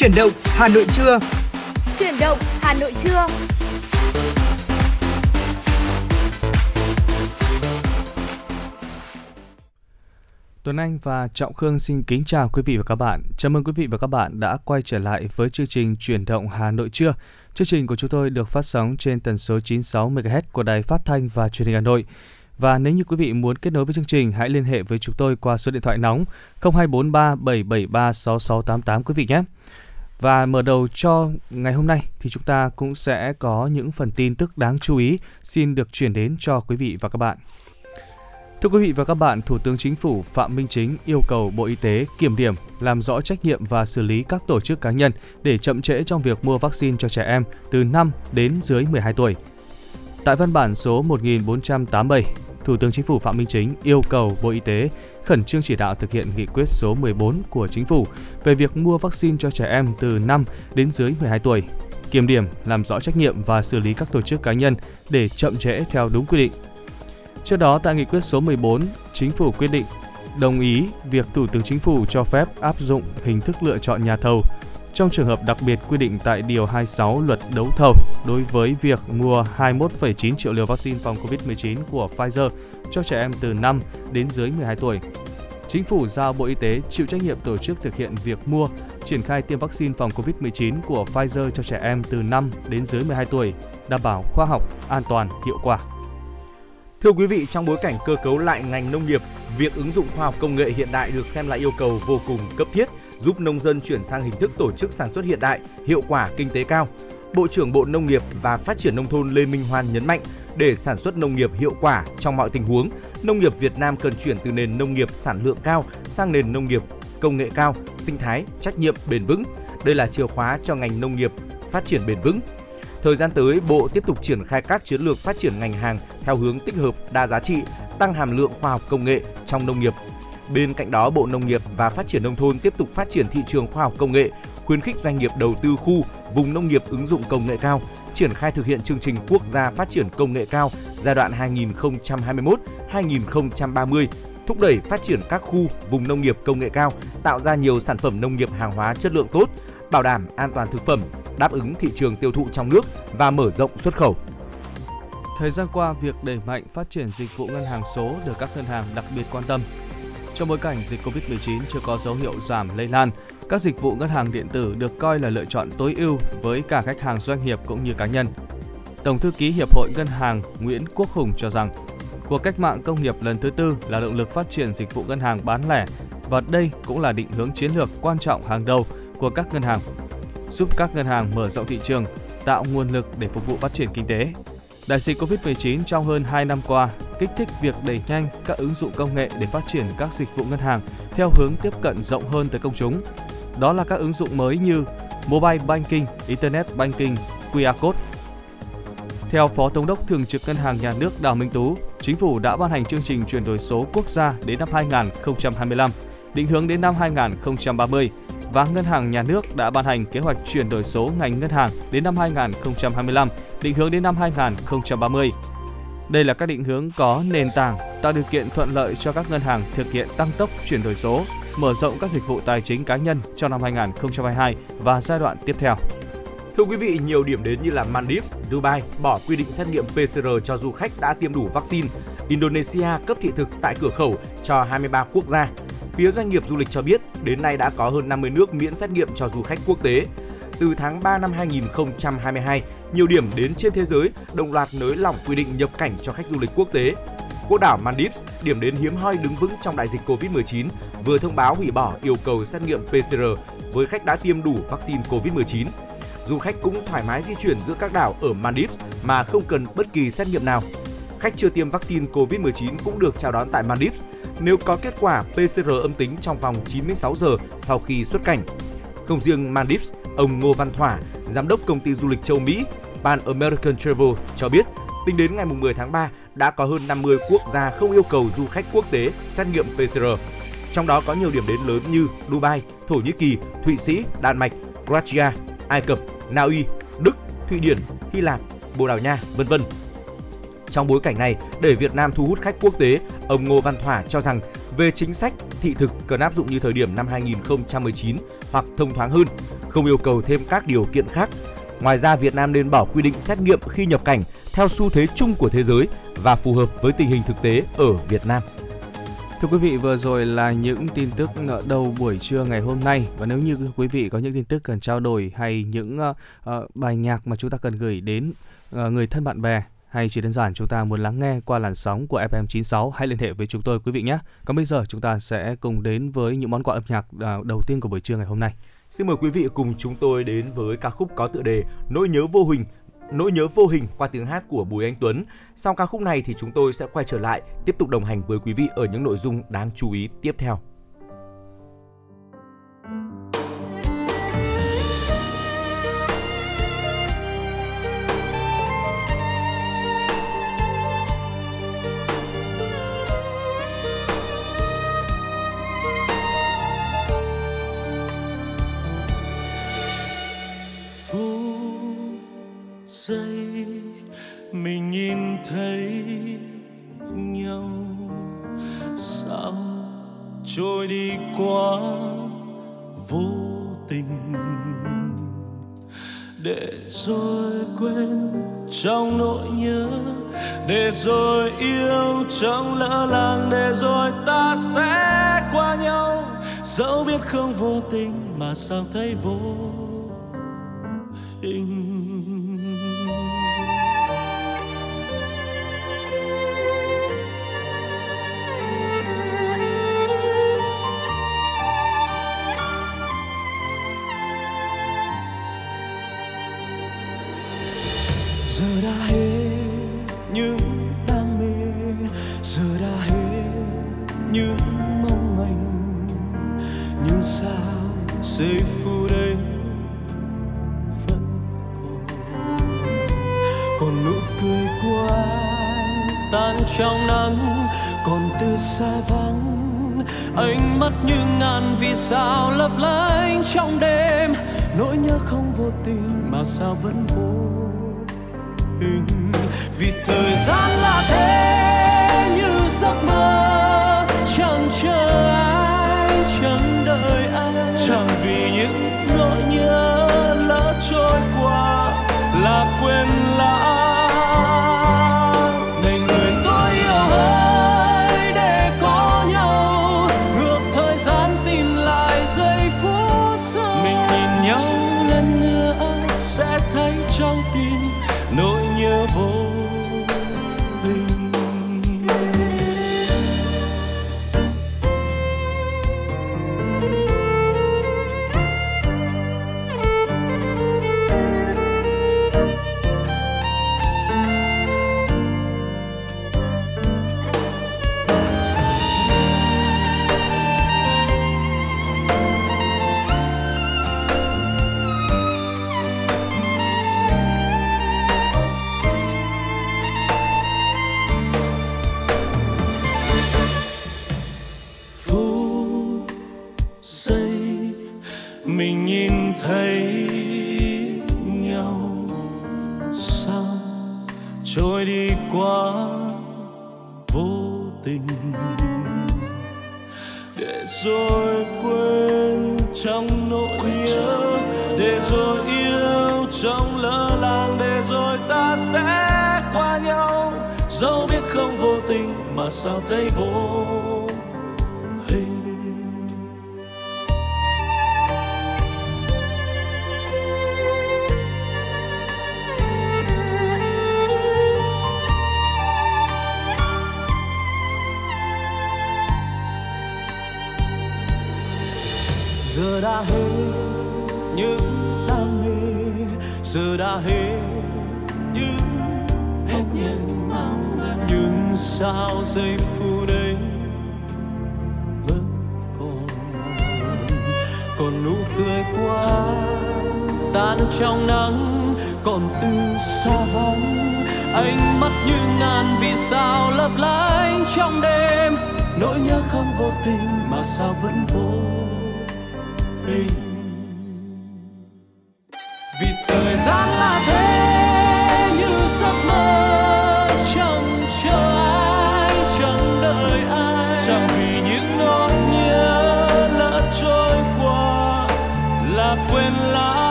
Chuyển động Hà Nội trưa. Chuyển động Hà Nội trưa. Tuấn Anh và Trọng Khương xin kính chào quý vị và các bạn. Chào mừng quý vị và các bạn đã quay trở lại với chương trình Chuyển động Hà Nội trưa. Chương trình của chúng tôi được phát sóng trên tần số 96 MHz của Đài Phát thanh và Truyền hình Hà Nội. Và nếu như quý vị muốn kết nối với chương trình, hãy liên hệ với chúng tôi qua số điện thoại nóng 0243 773 6688 quý vị nhé. Và mở đầu cho ngày hôm nay thì chúng ta cũng sẽ có những phần tin tức đáng chú ý xin được chuyển đến cho quý vị và các bạn. Thưa quý vị và các bạn, Thủ tướng Chính phủ Phạm Minh Chính yêu cầu Bộ Y tế kiểm điểm, làm rõ trách nhiệm và xử lý các tổ chức cá nhân để chậm trễ trong việc mua vaccine cho trẻ em từ 5 đến dưới 12 tuổi. Tại văn bản số 1487, Thủ tướng Chính phủ Phạm Minh Chính yêu cầu Bộ Y tế khẩn trương chỉ đạo thực hiện nghị quyết số 14 của Chính phủ về việc mua vaccine cho trẻ em từ 5 đến dưới 12 tuổi, kiểm điểm, làm rõ trách nhiệm và xử lý các tổ chức cá nhân để chậm trễ theo đúng quy định. Trước đó, tại nghị quyết số 14, Chính phủ quyết định đồng ý việc Thủ tướng Chính phủ cho phép áp dụng hình thức lựa chọn nhà thầu trong trường hợp đặc biệt quy định tại Điều 26 Luật Đấu thầu đối với việc mua 21,9 triệu liều vaccine phòng COVID-19 của Pfizer cho trẻ em từ 5 đến dưới 12 tuổi. Chính phủ giao Bộ Y tế chịu trách nhiệm tổ chức thực hiện việc mua, triển khai tiêm vaccine phòng COVID-19 của Pfizer cho trẻ em từ 5 đến dưới 12 tuổi, đảm bảo khoa học, an toàn, hiệu quả. Thưa quý vị, trong bối cảnh cơ cấu lại ngành nông nghiệp, việc ứng dụng khoa học công nghệ hiện đại được xem là yêu cầu vô cùng cấp thiết, giúp nông dân chuyển sang hình thức tổ chức sản xuất hiện đại, hiệu quả kinh tế cao. Bộ trưởng Bộ Nông nghiệp và Phát triển nông thôn Lê Minh Hoan nhấn mạnh, để sản xuất nông nghiệp hiệu quả trong mọi tình huống, nông nghiệp Việt Nam cần chuyển từ nền nông nghiệp sản lượng cao sang nền nông nghiệp công nghệ cao, sinh thái, trách nhiệm bền vững. Đây là chìa khóa cho ngành nông nghiệp phát triển bền vững. Thời gian tới, Bộ tiếp tục triển khai các chiến lược phát triển ngành hàng theo hướng tích hợp đa giá trị, tăng hàm lượng khoa học công nghệ trong nông nghiệp. Bên cạnh đó, Bộ Nông nghiệp và Phát triển nông thôn tiếp tục phát triển thị trường khoa học công nghệ, khuyến khích doanh nghiệp đầu tư khu, vùng nông nghiệp ứng dụng công nghệ cao, triển khai thực hiện chương trình quốc gia phát triển công nghệ cao giai đoạn 2021-2030, thúc đẩy phát triển các khu, vùng nông nghiệp công nghệ cao, tạo ra nhiều sản phẩm nông nghiệp hàng hóa chất lượng tốt, bảo đảm an toàn thực phẩm, đáp ứng thị trường tiêu thụ trong nước và mở rộng xuất khẩu. Thời gian qua, việc đẩy mạnh phát triển dịch vụ ngân hàng số được các ngân hàng đặc biệt quan tâm. Trong bối cảnh dịch Covid-19 chưa có dấu hiệu giảm lây lan, các dịch vụ ngân hàng điện tử được coi là lựa chọn tối ưu với cả khách hàng doanh nghiệp cũng như cá nhân. Tổng thư ký Hiệp hội Ngân hàng Nguyễn Quốc Hùng cho rằng, cuộc cách mạng công nghiệp lần thứ tư là động lực phát triển dịch vụ ngân hàng bán lẻ và đây cũng là định hướng chiến lược quan trọng hàng đầu của các ngân hàng, giúp các ngân hàng mở rộng thị trường, tạo nguồn lực để phục vụ phát triển kinh tế. Đại dịch Covid-19 trong hơn 2 năm qua kích thích việc đẩy nhanh các ứng dụng công nghệ để phát triển các dịch vụ ngân hàng theo hướng tiếp cận rộng hơn tới công chúng. Đó là các ứng dụng mới như Mobile Banking, Internet Banking, QR Code. Theo Phó Thống đốc Thường trực Ngân hàng Nhà nước Đào Minh Tú, Chính phủ đã ban hành chương trình chuyển đổi số quốc gia đến năm 2025, định hướng đến năm 2030 và Ngân hàng Nhà nước đã ban hành kế hoạch chuyển đổi số ngành ngân hàng đến năm 2025, định hướng đến năm 2030. Đây là các định hướng có nền tảng, tạo điều kiện thuận lợi cho các ngân hàng thực hiện tăng tốc chuyển đổi số, mở rộng các dịch vụ tài chính cá nhân trong năm 2022 và giai đoạn tiếp theo. Thưa quý vị, nhiều điểm đến như là Maldives, Dubai bỏ quy định xét nghiệm PCR cho du khách đã tiêm đủ vaccine. Indonesia cấp thị thực tại cửa khẩu cho 23 quốc gia. Phía doanh nghiệp du lịch cho biết, đến nay đã có hơn 50 nước miễn xét nghiệm cho du khách quốc tế. Từ tháng 3 năm 2022, nhiều điểm đến trên thế giới đồng loạt nới lỏng quy định nhập cảnh cho khách du lịch quốc tế. Quốc đảo Maldives, điểm đến hiếm hoi đứng vững trong đại dịch Covid-19, vừa thông báo hủy bỏ yêu cầu xét nghiệm PCR với khách đã tiêm đủ vaccine Covid-19. Du khách cũng thoải mái di chuyển giữa các đảo ở Maldives mà không cần bất kỳ xét nghiệm nào. Khách chưa tiêm vaccine Covid-19 cũng được chào đón tại Maldives nếu có kết quả PCR âm tính trong vòng 96 giờ sau khi xuất cảnh. Không riêng Maldives, ông Ngô Văn Thỏa, giám đốc công ty du lịch châu Mỹ Pan American Travel cho biết, tính đến ngày 10 tháng 3 đã có hơn 50 quốc gia không yêu cầu du khách quốc tế xét nghiệm PCR. Trong đó có nhiều điểm đến lớn như Dubai, Thổ Nhĩ Kỳ, Thụy Sĩ, Đan Mạch, Croatia, Ai Cập, Na Uy, Đức, Thụy Điển, Hy Lạp, Bồ Đào Nha, vân vân. Trong bối cảnh này, để Việt Nam thu hút khách quốc tế, Ông Ngô Văn Thỏa cho rằng về chính sách thị thực cần áp dụng như thời điểm năm 2019 hoặc thông thoáng hơn, không yêu cầu thêm các điều kiện khác. Ngoài ra, Việt Nam nên bỏ quy định xét nghiệm khi nhập cảnh theo xu thế chung của thế giới và phù hợp với tình hình thực tế ở Việt Nam. Thưa quý vị, vừa rồi là những tin tức đầu buổi trưa ngày hôm nay và nếu như quý vị có những tin tức cần trao đổi hay những uh, uh, bài nhạc mà chúng ta cần gửi đến uh, người thân bạn bè hay chỉ đơn giản chúng ta muốn lắng nghe qua làn sóng của FM96 hãy liên hệ với chúng tôi quý vị nhé. Còn bây giờ chúng ta sẽ cùng đến với những món quà âm nhạc à, đầu tiên của buổi trưa ngày hôm nay. Xin mời quý vị cùng chúng tôi đến với ca khúc có tựa đề Nỗi nhớ vô hình, nỗi nhớ vô hình qua tiếng hát của Bùi Anh Tuấn. Sau ca khúc này thì chúng tôi sẽ quay trở lại, tiếp tục đồng hành với quý vị ở những nội dung đáng chú ý tiếp theo. Mình nhìn thấy nhau sao trôi đi quá vô tình để rồi quên trong nỗi nhớ, để rồi yêu trong lỡ làng, để rồi ta sẽ qua nhau. Dẫu biết không vô tình mà sao thấy vô hình. Đã hết những đam mê. Giờ đã hết những mong manh. Nhưng sao giây phút ấy vẫn còn? Còn nụ cười của anh tan trong nắng? Còn từ xa vắng, ánh mắt như ngàn vì sao lấp lánh trong đêm? Nỗi nhớ không vô tình mà sao vẫn vô hình vì thời gian là thế.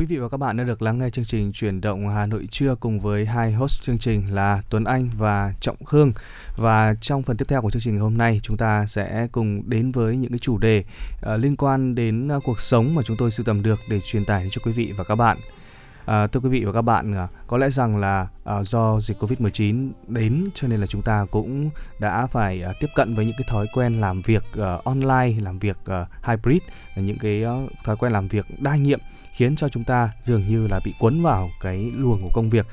Quý vị và các bạn đã được lắng nghe chương trình chuyển động Hà Nội trưa cùng với hai host chương trình là Tuấn Anh và Trọng Khương. Và trong phần tiếp theo của chương trình hôm nay chúng ta sẽ cùng đến với những cái chủ đề uh, liên quan đến uh, cuộc sống mà chúng tôi sưu tầm được để truyền tải đến cho quý vị và các bạn. À, thưa quý vị và các bạn, à, có lẽ rằng là à, do dịch Covid-19 đến cho nên là chúng ta cũng đã phải à, tiếp cận với những cái thói quen làm việc à, online, làm việc à, hybrid, những cái à, thói quen làm việc đa nhiệm khiến cho chúng ta dường như là bị cuốn vào cái luồng của công việc.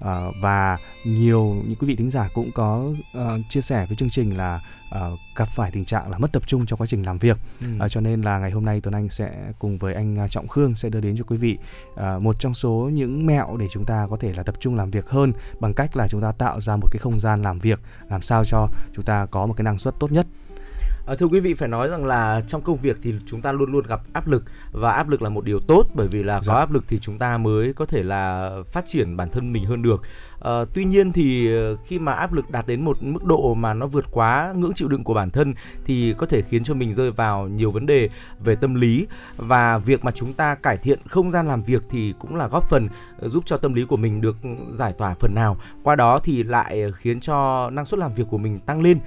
À, và nhiều những quý vị thính giả cũng có uh, chia sẻ với chương trình là uh, gặp phải tình trạng là mất tập trung trong quá trình làm việc Ừ. À, cho nên là ngày hôm nay Tuấn Anh sẽ cùng với anh à, Trọng Khương sẽ đưa đến cho quý vị à, một trong số những mẹo để chúng ta có thể là tập trung làm việc hơn bằng cách là chúng ta tạo ra một cái không gian làm việc làm sao cho chúng ta có một cái năng suất tốt nhất. À, thưa quý vị phải nói rằng là trong công việc thì chúng ta luôn luôn gặp áp lực và áp lực là một điều tốt bởi vì là Dạ. có áp lực thì chúng ta mới có thể là phát triển bản thân mình hơn được. Ờ, tuy nhiên thì ờ, khi mà áp lực đạt đến một mức độ mà nó vượt quá ngưỡng chịu đựng của bản thân thì có thể khiến cho mình rơi vào nhiều vấn đề về tâm lý và việc mà chúng ta cải thiện không gian làm việc thì cũng là góp phần ờ, giúp cho tâm lý của mình được giải tỏa phần nào. Qua đó thì lại khiến cho năng suất làm việc của mình tăng lên.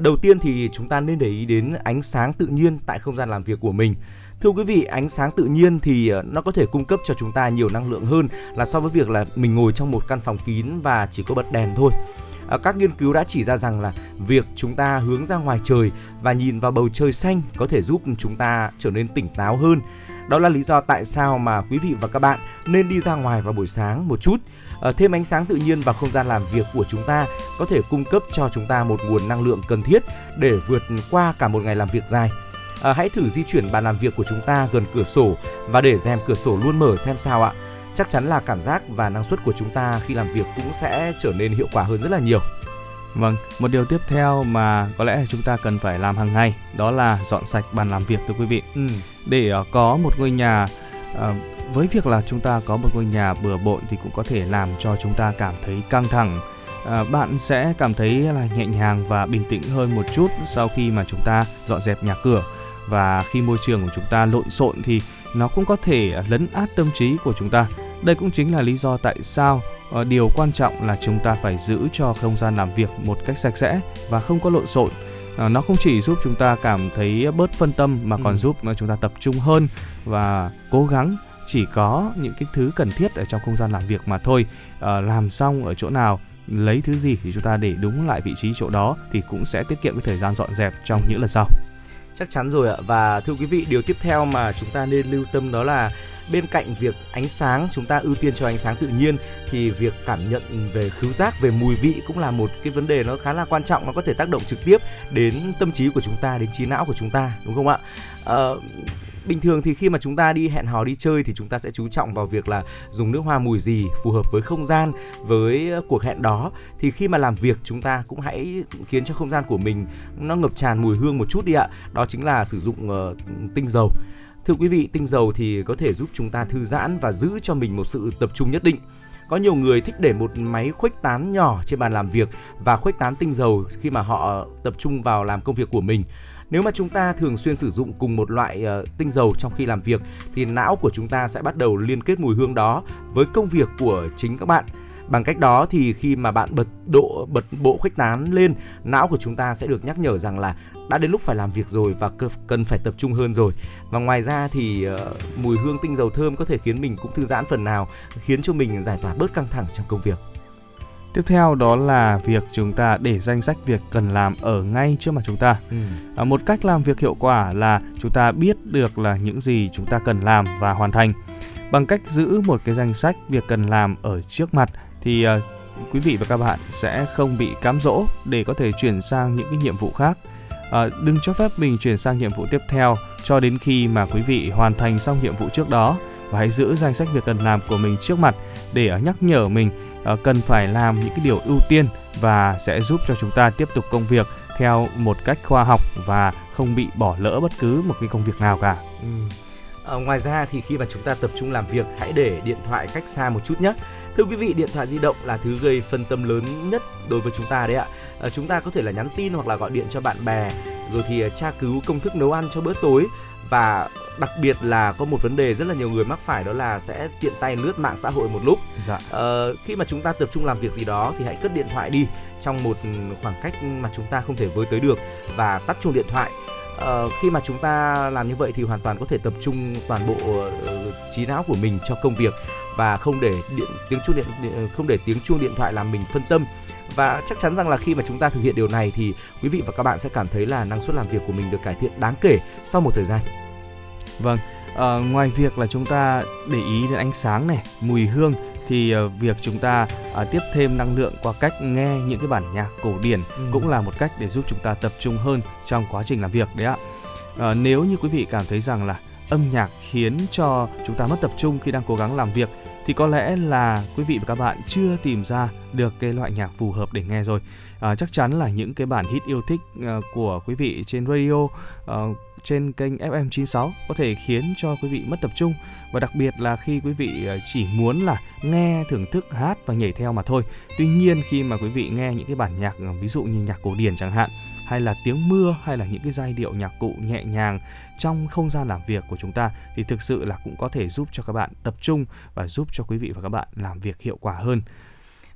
Đầu tiên thì chúng ta nên để ý đến ánh sáng tự nhiên tại không gian làm việc của mình. Thưa quý vị, ánh sáng tự nhiên thì ờ, nó có thể cung cấp cho chúng ta nhiều năng lượng hơn là so với việc là mình ngồi trong một căn phòng kín và chỉ có bật đèn thôi. Ờ, các nghiên cứu đã chỉ ra rằng là việc chúng ta hướng ra ngoài trời và nhìn vào bầu trời xanh có thể giúp chúng ta trở nên tỉnh táo hơn. Đó là lý do tại sao mà quý vị và các bạn nên đi ra ngoài vào buổi sáng một chút. Ờ, thêm ánh sáng tự nhiên vào không gian làm việc của chúng ta có thể cung cấp cho chúng ta một nguồn năng lượng cần thiết để vượt qua cả một ngày làm việc dài. À, hãy thử di chuyển bàn làm việc của chúng ta gần cửa sổ và để rèm cửa sổ luôn mở xem sao ạ. Chắc chắn là cảm giác và năng suất của chúng ta khi làm việc cũng sẽ trở nên hiệu quả hơn rất là nhiều. Vâng, một điều tiếp theo mà có lẽ chúng ta cần phải làm hàng ngày đó là dọn sạch bàn làm việc thưa quý vị. Ừ. Để ờ, có một ngôi nhà ờ, với việc là chúng ta có một ngôi nhà bừa bộn thì cũng có thể làm cho chúng ta cảm thấy căng thẳng. Ờ, bạn sẽ cảm thấy là nhẹ nhàng và bình tĩnh hơn một chút sau khi mà chúng ta dọn dẹp nhà cửa và khi môi trường của chúng ta lộn xộn thì nó cũng có thể lấn át tâm trí của chúng ta. Đây cũng chính là lý do tại sao ờ, điều quan trọng là chúng ta phải giữ cho không gian làm việc một cách sạch sẽ và không có lộn xộn. Ờ, nó không chỉ giúp chúng ta cảm thấy bớt phân tâm mà còn Ừ. giúp ờ, chúng ta tập trung hơn và cố gắng chỉ có những cái thứ cần thiết ở trong không gian làm việc mà thôi. Ờ, làm xong ở chỗ nào lấy thứ gì thì chúng ta để đúng lại vị trí chỗ đó thì cũng sẽ tiết kiệm cái thời gian dọn dẹp trong những lần sau. Chắc chắn rồi ạ. Và thưa quý vị, điều tiếp theo mà chúng ta nên lưu tâm đó là bên cạnh việc ánh sáng chúng ta ưu tiên cho ánh sáng tự nhiên thì việc cảm nhận về khứu giác về mùi vị cũng là một cái vấn đề nó khá là quan trọng nó có thể tác động trực tiếp đến tâm trí của chúng ta đến trí não của chúng ta đúng không ạ à, bình thường thì khi mà chúng ta đi hẹn hò đi chơi thì chúng ta sẽ chú trọng vào việc là dùng nước hoa mùi gì phù hợp với không gian với cuộc hẹn đó. Thì khi mà làm việc chúng ta cũng hãy khiến cho không gian của mình nó ngập tràn mùi hương một chút đi ạ. Đó chính là sử dụng uh, tinh dầu. Thưa quý vị tinh dầu thì có thể giúp chúng ta thư giãn và giữ cho mình một sự tập trung nhất định. Có nhiều người thích để một máy khuếch tán nhỏ trên bàn làm việc và khuếch tán tinh dầu khi mà họ tập trung vào làm công việc của mình nếu mà chúng ta thường xuyên sử dụng cùng một loại uh, tinh dầu trong khi làm việc thì não của chúng ta sẽ bắt đầu liên kết mùi hương đó với công việc của chính các bạn Bằng cách đó thì khi mà bạn bật độ bật bộ khuếch tán lên, não của chúng ta sẽ được nhắc nhở rằng là đã đến lúc phải làm việc rồi và cần phải tập trung hơn rồi. Và ngoài ra thì uh, mùi hương tinh dầu thơm có thể khiến mình cũng thư giãn phần nào, khiến cho mình giải tỏa bớt căng thẳng trong công việc. Tiếp theo đó là việc chúng ta để danh sách việc cần làm ở ngay trước mặt chúng ta. Ừ. À, một cách làm việc hiệu quả là chúng ta biết được là những gì chúng ta cần làm và hoàn thành. Bằng cách giữ một cái danh sách việc cần làm ở trước mặt thì uh, quý vị và các bạn sẽ không bị cám dỗ để có thể chuyển sang những cái nhiệm vụ khác. À, đừng cho phép mình chuyển sang nhiệm vụ tiếp theo cho đến khi mà quý vị hoàn thành xong nhiệm vụ trước đó và hãy giữ danh sách việc cần làm của mình trước mặt để nhắc nhở mình Ờ, cần phải làm những cái điều ưu tiên và sẽ giúp cho chúng ta tiếp tục công việc theo một cách khoa học và không bị bỏ lỡ bất cứ một cái công việc nào cả. Ừ. À, ngoài ra thì khi mà chúng ta tập trung làm việc hãy để điện thoại cách xa một chút nhé. Thưa quý vị, điện thoại di động là thứ gây phân tâm lớn nhất đối với chúng ta đấy ạ. À, chúng ta có thể là nhắn tin hoặc là gọi điện cho bạn bè, rồi thì tra cứu công thức nấu ăn cho bữa tối và đặc biệt là có một vấn đề rất là nhiều người mắc phải đó là sẽ tiện tay lướt mạng xã hội một lúc. Dạ. Ờ, khi mà chúng ta tập trung làm việc gì đó thì hãy cất điện thoại đi trong một khoảng cách mà chúng ta không thể với tới được và tắt chuông điện thoại. Ờ, khi mà chúng ta làm như vậy thì hoàn toàn có thể tập trung toàn bộ uh, trí não của mình cho công việc và không để điện tiếng chuông điện, điện không để tiếng chuông điện thoại làm mình phân tâm và chắc chắn rằng là khi mà chúng ta thực hiện điều này thì quý vị và các bạn sẽ cảm thấy là năng suất làm việc của mình được cải thiện đáng kể sau một thời gian. Vâng, à, ngoài việc là chúng ta để ý đến ánh sáng này, mùi hương thì uh, việc chúng ta uh, tiếp thêm năng lượng qua cách nghe những cái bản nhạc cổ điển ừ. cũng là một cách để giúp chúng ta tập trung hơn trong quá trình làm việc đấy ạ. Uh, nếu như quý vị cảm thấy rằng là âm nhạc khiến cho chúng ta mất tập trung khi đang cố gắng làm việc thì có lẽ là quý vị và các bạn chưa tìm ra được cái loại nhạc phù hợp để nghe rồi. À, chắc chắn là những cái bản hit yêu thích uh, của quý vị trên radio uh, trên kênh FM 96 có thể khiến cho quý vị mất tập trung và đặc biệt là khi quý vị ờ, chỉ muốn là nghe thưởng thức, hát và nhảy theo mà thôi. Tuy nhiên khi mà quý vị nghe những cái bản nhạc ờ, ví dụ như nhạc cổ điển chẳng hạn, hay là tiếng mưa, hay là những cái giai điệu nhạc cụ nhẹ nhàng trong không gian làm việc của chúng ta, thì thực sự là cũng có thể giúp cho các bạn tập trung và giúp cho quý vị và các bạn làm việc hiệu quả hơn.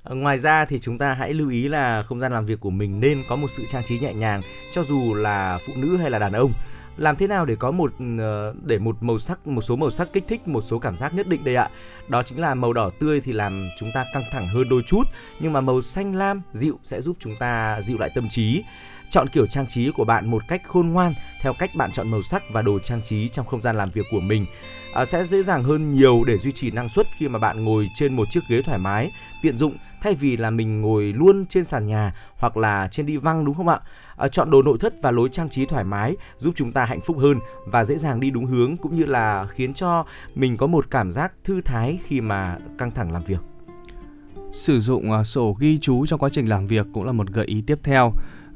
Ờ, ngoài ra thì chúng ta hãy lưu ý là không gian làm việc của mình nên có một sự trang trí nhẹ nhàng, cho dù là phụ nữ hay là đàn ông làm thế nào để có một ờ, để một màu sắc, một số màu sắc kích thích, một số cảm giác nhất định đây ạ? Đó chính là màu đỏ tươi thì làm chúng ta căng thẳng hơn đôi chút, nhưng mà màu xanh lam, dịu sẽ giúp chúng ta dịu lại tâm trí. Chọn kiểu trang trí của bạn một cách khôn ngoan theo cách bạn chọn màu sắc và đồ trang trí trong không gian làm việc của mình. À, sẽ dễ dàng hơn nhiều để duy trì năng suất khi mà bạn ngồi trên một chiếc ghế thoải mái, tiện dụng thay vì là mình ngồi luôn trên sàn nhà hoặc là trên đi văng đúng không ạ? À, chọn đồ nội thất và lối trang trí thoải mái giúp chúng ta hạnh phúc hơn và dễ dàng đi đúng hướng cũng như là khiến cho mình có một cảm giác thư thái khi mà căng thẳng làm việc. Sử dụng uh, sổ ghi chú trong quá trình làm việc cũng là một gợi ý tiếp theo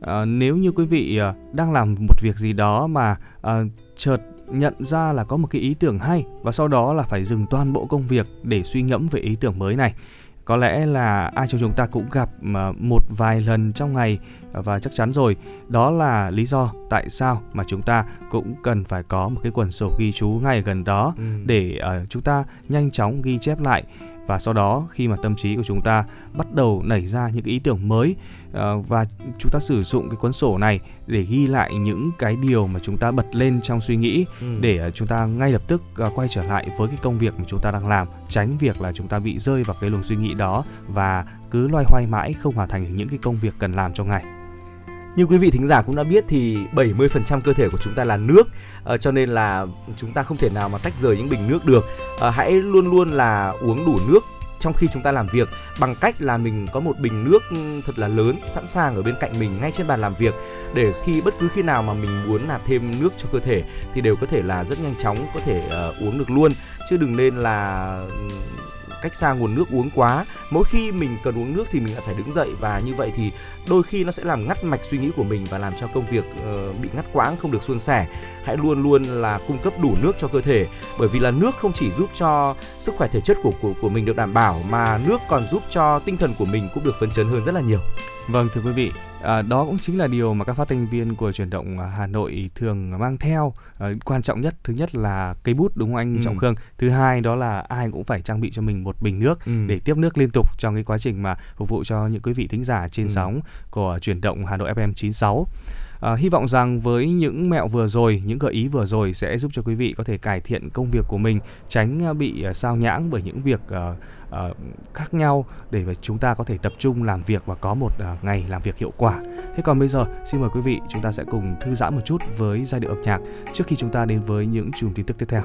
à, nếu như quý vị à, đang làm một việc gì đó mà à, chợt nhận ra là có một cái ý tưởng hay và sau đó là phải dừng toàn bộ công việc để suy ngẫm về ý tưởng mới này có lẽ là ai trong chúng ta cũng gặp một vài lần trong ngày và chắc chắn rồi đó là lý do tại sao mà chúng ta cũng cần phải có một cái quần sổ ghi chú ngay gần đó ừ. để chúng ta nhanh chóng ghi chép lại và sau đó khi mà tâm trí của chúng ta bắt đầu nảy ra những ý tưởng mới uh, và chúng ta sử dụng cái cuốn sổ này để ghi lại những cái điều mà chúng ta bật lên trong suy nghĩ ừ. để uh, chúng ta ngay lập tức uh, quay trở lại với cái công việc mà chúng ta đang làm tránh việc là chúng ta bị rơi vào cái luồng suy nghĩ đó và cứ loay hoay mãi không hoàn thành những cái công việc cần làm trong ngày như quý vị thính giả cũng đã biết thì 70% cơ thể của chúng ta là nước à, cho nên là chúng ta không thể nào mà tách rời những bình nước được. À, hãy luôn luôn là uống đủ nước trong khi chúng ta làm việc bằng cách là mình có một bình nước ừ, thật là lớn sẵn sàng ở bên cạnh mình ngay trên bàn làm việc để khi bất cứ khi nào mà mình muốn nạp thêm nước cho cơ thể thì đều có thể là rất nhanh chóng có thể uh, uống được luôn. Chứ đừng nên là ừ, cách xa nguồn nước uống quá. Mỗi khi mình cần uống nước thì mình lại phải đứng dậy và như vậy thì đôi khi nó sẽ làm ngắt mạch suy nghĩ của mình và làm cho công việc uh, bị ngắt quãng không được suôn sẻ. Hãy luôn luôn là cung cấp đủ nước cho cơ thể bởi vì là nước không chỉ giúp cho sức khỏe thể chất của của của mình được đảm bảo mà nước còn giúp cho tinh thần của mình cũng được phấn chấn hơn rất là nhiều. Vâng thưa quý vị, à, đó cũng chính là điều mà các phát thanh viên của truyền động Hà Nội thường mang theo. À, quan trọng nhất thứ nhất là cây bút đúng không anh ừ. Trọng Khương? Thứ hai đó là ai cũng phải trang bị cho mình một bình nước ừ. để tiếp nước liên tục trong cái quá trình mà phục vụ cho những quý vị thính giả trên ừ. sóng của truyền động Hà Nội FM 96. À, hy vọng rằng với những mẹo vừa rồi, những gợi ý vừa rồi sẽ giúp cho quý vị có thể cải thiện công việc của mình, tránh bị sao nhãng bởi những việc uh, uh, khác nhau để chúng ta có thể tập trung làm việc và có một uh, ngày làm việc hiệu quả. Thế còn bây giờ xin mời quý vị chúng ta sẽ cùng thư giãn một chút với giai điệu âm nhạc trước khi chúng ta đến với những chùm tin tức tiếp theo.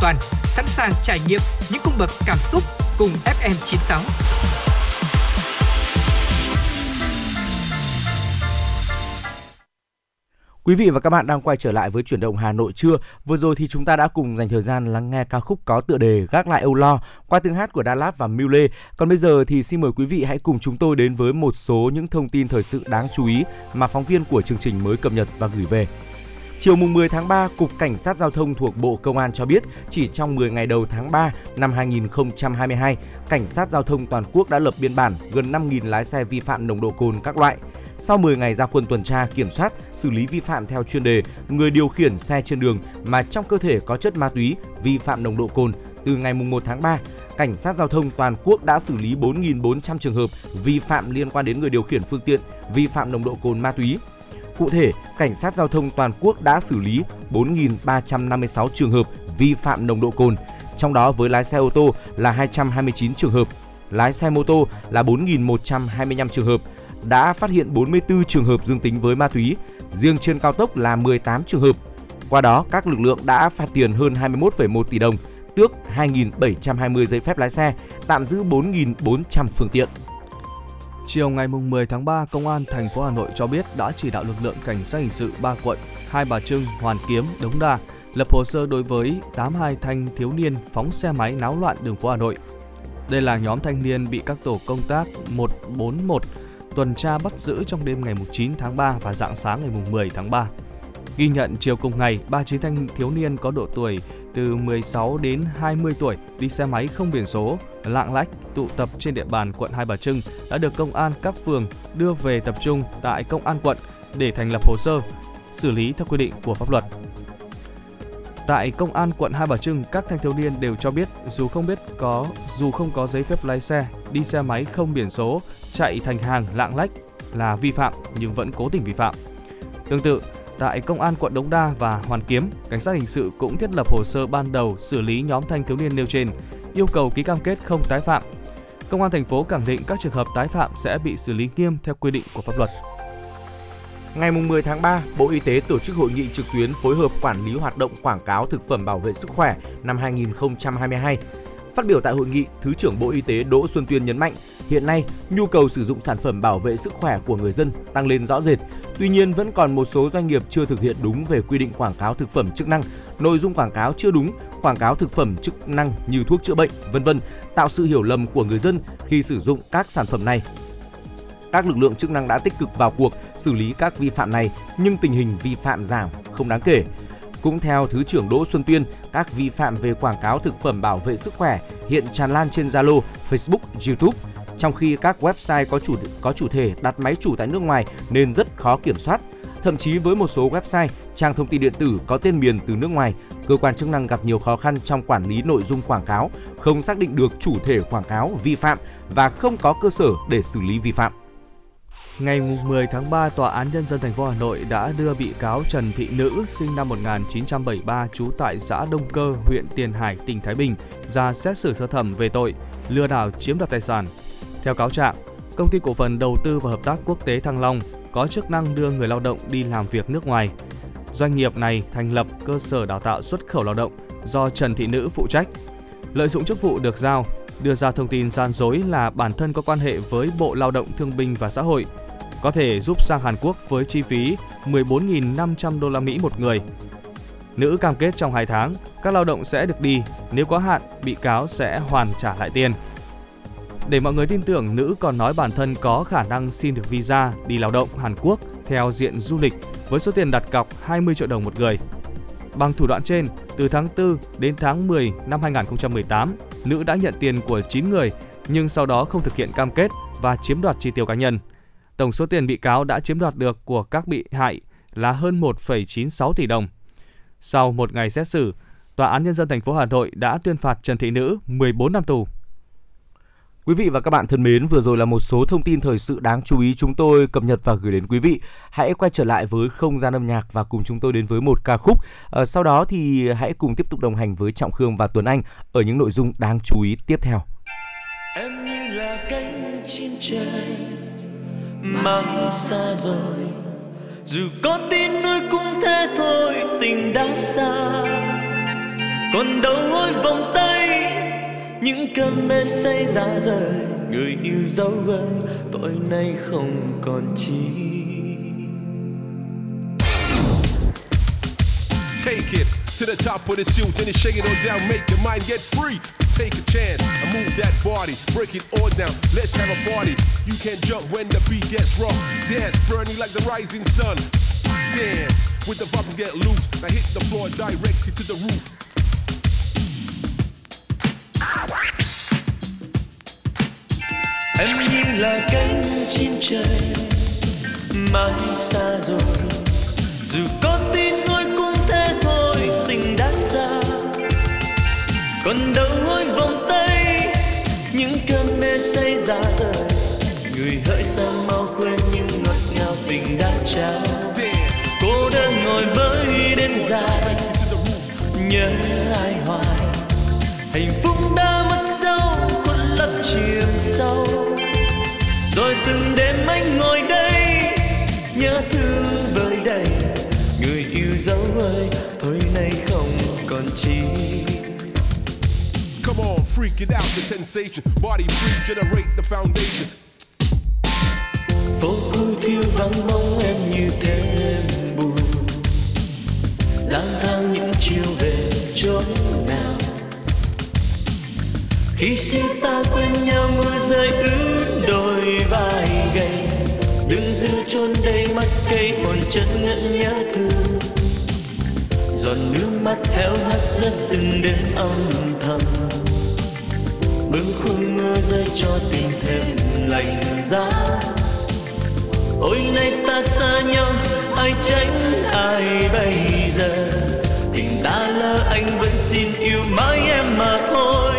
Toàn, sẵn sàng trải nghiệm những cung bậc cảm xúc cùng FM96. Quý vị và các bạn đang quay trở lại với chuyển động Hà Nội trưa. Vừa rồi thì chúng ta đã cùng dành thời gian lắng nghe ca khúc có tựa đề Gác lại âu lo qua tiếng hát của Đà Lạt và Mule. Còn bây giờ thì xin mời quý vị hãy cùng chúng tôi đến với một số những thông tin thời sự đáng chú ý mà phóng viên của chương trình mới cập nhật và gửi về. Chiều mùng 10 tháng 3, Cục Cảnh sát Giao thông thuộc Bộ Công an cho biết, chỉ trong 10 ngày đầu tháng 3 năm 2022, Cảnh sát Giao thông toàn quốc đã lập biên bản gần 5.000 lái xe vi phạm nồng độ cồn các loại. Sau 10 ngày ra quân tuần tra, kiểm soát, xử lý vi phạm theo chuyên đề, người điều khiển xe trên đường mà trong cơ thể có chất ma túy vi phạm nồng độ cồn từ ngày 1 tháng 3, Cảnh sát giao thông toàn quốc đã xử lý 4.400 trường hợp vi phạm liên quan đến người điều khiển phương tiện vi phạm nồng độ cồn ma túy. Cụ thể, Cảnh sát giao thông toàn quốc đã xử lý 4.356 trường hợp vi phạm nồng độ cồn, trong đó với lái xe ô tô là 229 trường hợp, lái xe mô tô là 4.125 trường hợp, đã phát hiện 44 trường hợp dương tính với ma túy, riêng trên cao tốc là 18 trường hợp. Qua đó, các lực lượng đã phạt tiền hơn 21,1 tỷ đồng, tước 2.720 giấy phép lái xe, tạm giữ 4.400 phương tiện. Chiều ngày 10 tháng 3, Công an thành phố Hà Nội cho biết đã chỉ đạo lực lượng cảnh sát hình sự 3 quận Hai Bà Trưng, Hoàn Kiếm, Đống Đa lập hồ sơ đối với 82 thanh thiếu niên phóng xe máy náo loạn đường phố Hà Nội. Đây là nhóm thanh niên bị các tổ công tác 141 tuần tra bắt giữ trong đêm ngày 9 tháng 3 và dạng sáng ngày 10 tháng 3. Ghi nhận chiều cùng ngày, 39 thanh thiếu niên có độ tuổi từ 16 đến 20 tuổi đi xe máy không biển số, lạng lách tụ tập trên địa bàn quận Hai Bà Trưng đã được công an các phường đưa về tập trung tại công an quận để thành lập hồ sơ, xử lý theo quy định của pháp luật. Tại công an quận Hai Bà Trưng, các thanh thiếu niên đều cho biết dù không biết có dù không có giấy phép lái xe, đi xe máy không biển số, chạy thành hàng lạng lách là vi phạm nhưng vẫn cố tình vi phạm. Tương tự, tại công an quận Đống Đa và Hoàn Kiếm, cảnh sát hình sự cũng thiết lập hồ sơ ban đầu xử lý nhóm thanh thiếu niên nêu trên, yêu cầu ký cam kết không tái phạm. Công an thành phố khẳng định các trường hợp tái phạm sẽ bị xử lý nghiêm theo quy định của pháp luật. Ngày 10 tháng 3, Bộ Y tế tổ chức hội nghị trực tuyến phối hợp quản lý hoạt động quảng cáo thực phẩm bảo vệ sức khỏe năm 2022. Phát biểu tại hội nghị, Thứ trưởng Bộ Y tế Đỗ Xuân Tuyên nhấn mạnh, hiện nay nhu cầu sử dụng sản phẩm bảo vệ sức khỏe của người dân tăng lên rõ rệt. Tuy nhiên vẫn còn một số doanh nghiệp chưa thực hiện đúng về quy định quảng cáo thực phẩm chức năng, nội dung quảng cáo chưa đúng, quảng cáo thực phẩm chức năng như thuốc chữa bệnh, vân vân, tạo sự hiểu lầm của người dân khi sử dụng các sản phẩm này các lực lượng chức năng đã tích cực vào cuộc xử lý các vi phạm này nhưng tình hình vi phạm giảm không đáng kể. Cũng theo Thứ trưởng Đỗ Xuân Tuyên, các vi phạm về quảng cáo thực phẩm bảo vệ sức khỏe hiện tràn lan trên Zalo, Facebook, YouTube, trong khi các website có chủ có chủ thể đặt máy chủ tại nước ngoài nên rất khó kiểm soát. Thậm chí với một số website, trang thông tin điện tử có tên miền từ nước ngoài, cơ quan chức năng gặp nhiều khó khăn trong quản lý nội dung quảng cáo, không xác định được chủ thể quảng cáo vi phạm và không có cơ sở để xử lý vi phạm. Ngày 10 tháng 3, Tòa án Nhân dân thành phố Hà Nội đã đưa bị cáo Trần Thị Nữ, sinh năm 1973, trú tại xã Đông Cơ, huyện Tiền Hải, tỉnh Thái Bình, ra xét xử sơ thẩm về tội lừa đảo chiếm đoạt tài sản. Theo cáo trạng, công ty cổ phần đầu tư và hợp tác quốc tế Thăng Long có chức năng đưa người lao động đi làm việc nước ngoài. Doanh nghiệp này thành lập cơ sở đào tạo xuất khẩu lao động do Trần Thị Nữ phụ trách. Lợi dụng chức vụ được giao, đưa ra thông tin gian dối là bản thân có quan hệ với Bộ Lao động Thương binh và Xã hội, có thể giúp sang Hàn Quốc với chi phí 14.500 đô la Mỹ một người. Nữ cam kết trong 2 tháng, các lao động sẽ được đi, nếu có hạn, bị cáo sẽ hoàn trả lại tiền. Để mọi người tin tưởng, nữ còn nói bản thân có khả năng xin được visa đi lao động Hàn Quốc theo diện du lịch với số tiền đặt cọc 20 triệu đồng một người. Bằng thủ đoạn trên, từ tháng 4 đến tháng 10 năm 2018, nữ đã nhận tiền của 9 người nhưng sau đó không thực hiện cam kết và chiếm đoạt chi tiêu cá nhân. Tổng số tiền bị cáo đã chiếm đoạt được của các bị hại là hơn 1,96 tỷ đồng. Sau một ngày xét xử, Tòa án Nhân dân thành phố Hà Nội đã tuyên phạt Trần Thị Nữ 14 năm tù. Quý vị và các bạn thân mến, vừa rồi là một số thông tin thời sự đáng chú ý chúng tôi cập nhật và gửi đến quý vị. Hãy quay trở lại với không gian âm nhạc và cùng chúng tôi đến với một ca khúc. À, sau đó thì hãy cùng tiếp tục đồng hành với Trọng Khương và Tuấn Anh ở những nội dung đáng chú ý tiếp theo. Em như là cánh chim trời mang xa rồi. Dù có tin nuôi cũng thế thôi tình đã xa. Còn đâu ôi vòng tay những cơn mê say ra rời. Người yêu dấu ơi tội nay không còn chi. Take it to the top of the shoot, then shake it on down, make your mind get free. Take a chance and move that body, break it all down. Let's have a party. You can jump when the beat gets rough. Dance, burning like the rising sun. Dance with the vibe get loose. Now hit the floor directly to the roof. em như là cánh chim trời mãi xa rồi dù có tin ngôi cũng thế thôi tình đã xa còn đâu mê rời người hỡi sao mau quên những ngọt ngào tình đã trao cô đơn ngồi với đêm dài, nhớ ai hoài. Hạnh phúc đã mất dấu, khuất lấp chìm sâu. Rồi từng đêm anh ngồi đây, nhớ thương vơi đầy. Người yêu dấu ơi, thôi nay không còn chi freak it out, the sensation. Body free, generate the foundation. phố cũ thiếu vắng bóng em như thêm buồn. Lang thang những chiều về chốn nào. Khi xưa ta quên nhau mưa rơi ướt đôi vai gầy. Đứng giữa chôn đây mắt cây còn chân ngẩn nhớ thương. Giọt nước mắt héo hắt rất từng đêm âm thầm bâng khuâng mưa rơi cho tình thêm lạnh giá. Ôi, nay ta xa nhau, ai tránh ai bây giờ? Tình ta lỡ, anh vẫn xin yêu mãi em mà thôi.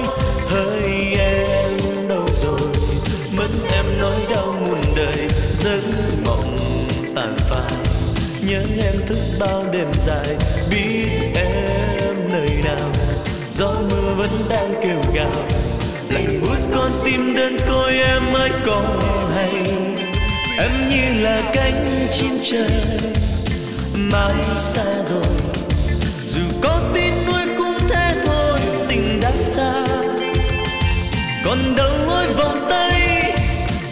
Hỡi em, đâu rồi? Mất em nỗi đau muôn đời, giấc mộng tàn phai. Nhớ em thức bao đêm dài, biết em nơi nào. Gió mưa vẫn đang kêu gào lạnh buốt con tim đơn côi em mới có hay? Em như là cánh chim trời, mãi xa rồi. Dù có tin nuôi cũng thế thôi, tình đã xa. Còn đâu ngôi vòng tay,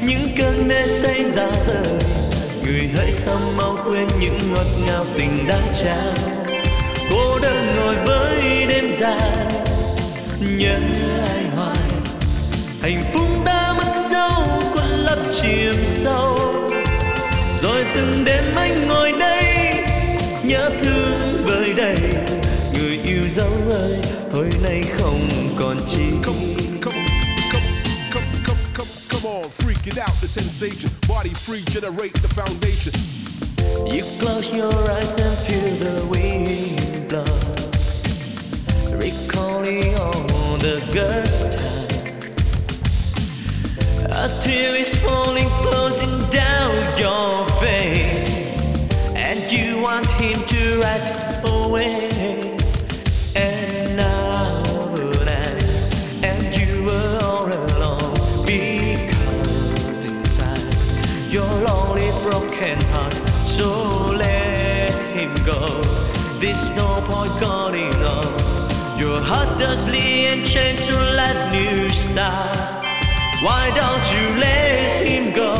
những cơn mê say ra giờ người hãy sao mau quên những ngọt ngào tình đã trao. Cô đơn ngồi với đêm dài, nhớ ai? Hạnh phúc đã mất dấu khuất lấp chìm sâu. Rồi từng đêm anh ngồi đây nhớ thương vơi đầy. Người yêu dấu ơi thôi nay không còn chi. On, freak it out, the sensation. Body free, generate the foundation. You close your eyes and feel the wind blow. Recalling all the girls' time A tear is falling, closing down your face And you want him to right away. And now the And you were all alone. Because inside your lonely broken heart. So let him go. There's no point calling on. Your heart does lead and change So let new start Why don't you let him go?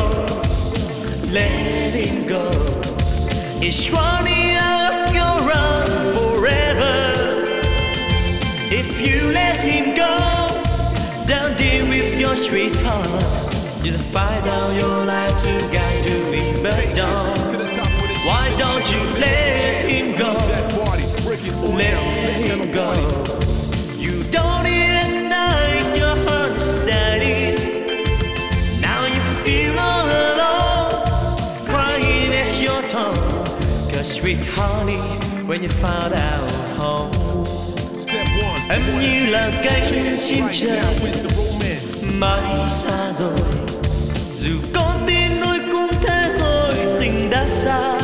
Let him go. It's running of your run forever. If you let him go Down deal with your sweetheart. You'll find out your life to guide you in the the Why don't you let him go? Let him go Sweet honey When you found out home. Step one. Em như là cánh chim romance. mãi xa rồi. Dù có tin nuối cũng thế thôi tình đã xa.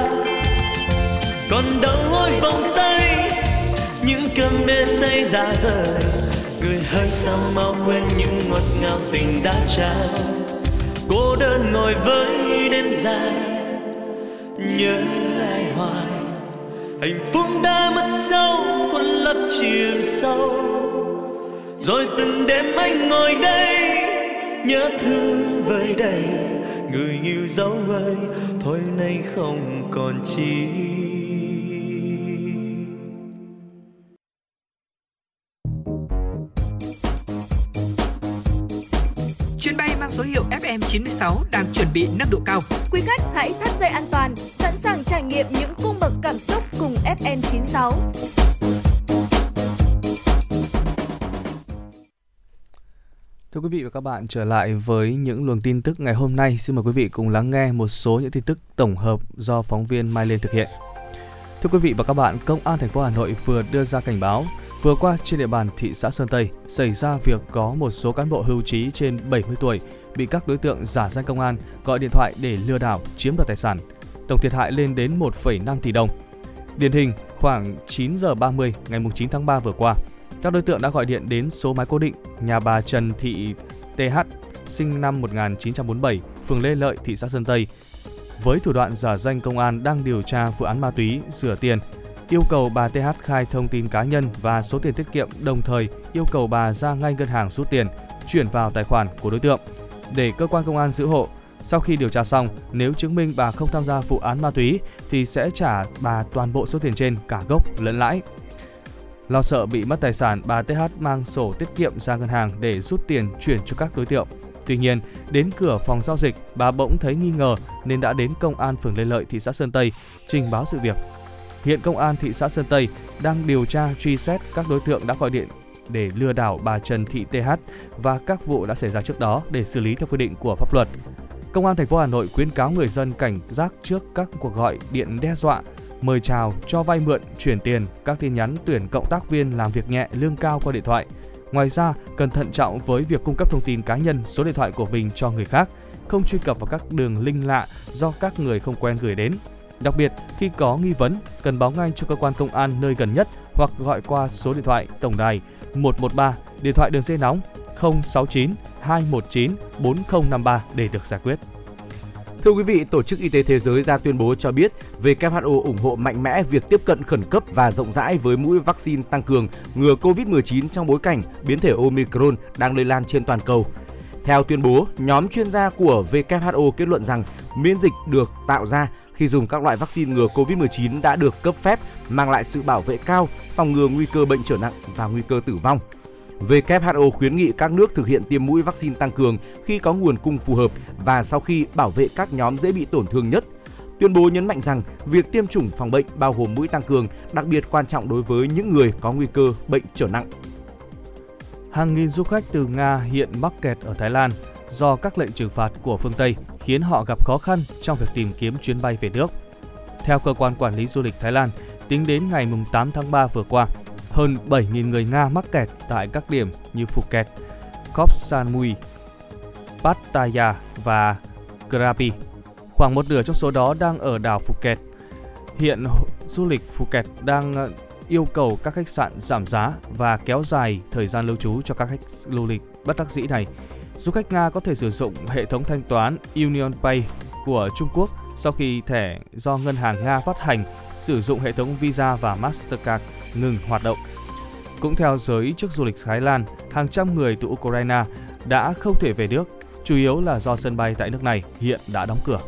Còn đâu ôi vòng tay những cơn mê say ra rời. Người hơi sao mau quên những ngọt ngào tình đã trao cô đơn ngồi với đêm dài nhớ ai hoài hạnh phúc đã mất dấu khuôn lấp chìm sâu. Rồi từng đêm anh ngồi đây, nhớ thương vơi đầy. Người yêu dấu ơi, thôi nay không còn chi FM96 đang chuẩn bị nâng độ cao. Quý khách hãy thắt dây an toàn, sẵn sàng trải nghiệm những cung bậc cảm xúc cùng FN96. Thưa quý vị và các bạn, trở lại với những luồng tin tức ngày hôm nay, xin mời quý vị cùng lắng nghe một số những tin tức tổng hợp do phóng viên Mai Lên thực hiện. Thưa quý vị và các bạn, Công an thành phố Hà Nội vừa đưa ra cảnh báo Vừa qua trên địa bàn thị xã Sơn Tây xảy ra việc có một số cán bộ hưu trí trên 70 tuổi bị các đối tượng giả danh công an gọi điện thoại để lừa đảo chiếm đoạt tài sản. Tổng thiệt hại lên đến 1,5 tỷ đồng. Điển hình, khoảng 9 giờ 30 ngày 9 tháng 3 vừa qua, các đối tượng đã gọi điện đến số máy cố định nhà bà Trần Thị TH sinh năm 1947, phường Lê Lợi, thị xã Sơn Tây với thủ đoạn giả danh công an đang điều tra vụ án ma túy rửa tiền yêu cầu bà TH khai thông tin cá nhân và số tiền tiết kiệm đồng thời yêu cầu bà ra ngay ngân hàng rút tiền, chuyển vào tài khoản của đối tượng để cơ quan công an giữ hộ. Sau khi điều tra xong, nếu chứng minh bà không tham gia vụ án ma túy thì sẽ trả bà toàn bộ số tiền trên cả gốc lẫn lãi. Lo sợ bị mất tài sản, bà TH mang sổ tiết kiệm ra ngân hàng để rút tiền chuyển cho các đối tượng. Tuy nhiên, đến cửa phòng giao dịch, bà bỗng thấy nghi ngờ nên đã đến công an phường Lê Lợi, thị xã Sơn Tây trình báo sự việc. Hiện công an thị xã Sơn Tây đang điều tra truy xét các đối tượng đã gọi điện để lừa đảo bà Trần Thị TH và các vụ đã xảy ra trước đó để xử lý theo quy định của pháp luật. Công an thành phố Hà Nội khuyến cáo người dân cảnh giác trước các cuộc gọi điện đe dọa, mời chào, cho vay mượn, chuyển tiền, các tin nhắn tuyển cộng tác viên làm việc nhẹ, lương cao qua điện thoại. Ngoài ra, cần thận trọng với việc cung cấp thông tin cá nhân, số điện thoại của mình cho người khác, không truy cập vào các đường link lạ do các người không quen gửi đến Đặc biệt, khi có nghi vấn, cần báo ngay cho cơ quan công an nơi gần nhất hoặc gọi qua số điện thoại tổng đài 113, điện thoại đường dây nóng 069 219 4053 để được giải quyết. Thưa quý vị, Tổ chức Y tế Thế giới ra tuyên bố cho biết WHO ủng hộ mạnh mẽ việc tiếp cận khẩn cấp và rộng rãi với mũi vaccine tăng cường ngừa COVID-19 trong bối cảnh biến thể Omicron đang lây lan trên toàn cầu. Theo tuyên bố, nhóm chuyên gia của WHO kết luận rằng miễn dịch được tạo ra khi dùng các loại vaccine ngừa COVID-19 đã được cấp phép mang lại sự bảo vệ cao, phòng ngừa nguy cơ bệnh trở nặng và nguy cơ tử vong. WHO khuyến nghị các nước thực hiện tiêm mũi vaccine tăng cường khi có nguồn cung phù hợp và sau khi bảo vệ các nhóm dễ bị tổn thương nhất. Tuyên bố nhấn mạnh rằng việc tiêm chủng phòng bệnh bao gồm mũi tăng cường đặc biệt quan trọng đối với những người có nguy cơ bệnh trở nặng. Hàng nghìn du khách từ Nga hiện mắc kẹt ở Thái Lan do các lệnh trừng phạt của phương Tây khiến họ gặp khó khăn trong việc tìm kiếm chuyến bay về nước. Theo cơ quan quản lý du lịch Thái Lan, tính đến ngày 8 tháng 3 vừa qua, hơn 7.000 người Nga mắc kẹt tại các điểm như Phuket, Koh Samui, Pattaya và Krabi. Khoảng một nửa trong số đó đang ở đảo Phuket. Hiện du lịch Phuket đang ờ, yêu cầu các khách sạn giảm giá và kéo dài thời gian lưu trú cho các khách du lịch bất đắc dĩ này Du khách Nga có thể sử dụng hệ thống thanh toán Union Pay của Trung Quốc sau khi thẻ do ngân hàng Nga phát hành sử dụng hệ thống Visa và Mastercard ngừng hoạt động. Cũng theo giới chức du lịch Thái Lan, hàng trăm người từ Ukraine đã không thể về nước, chủ yếu là do sân bay tại nước này hiện đã đóng cửa.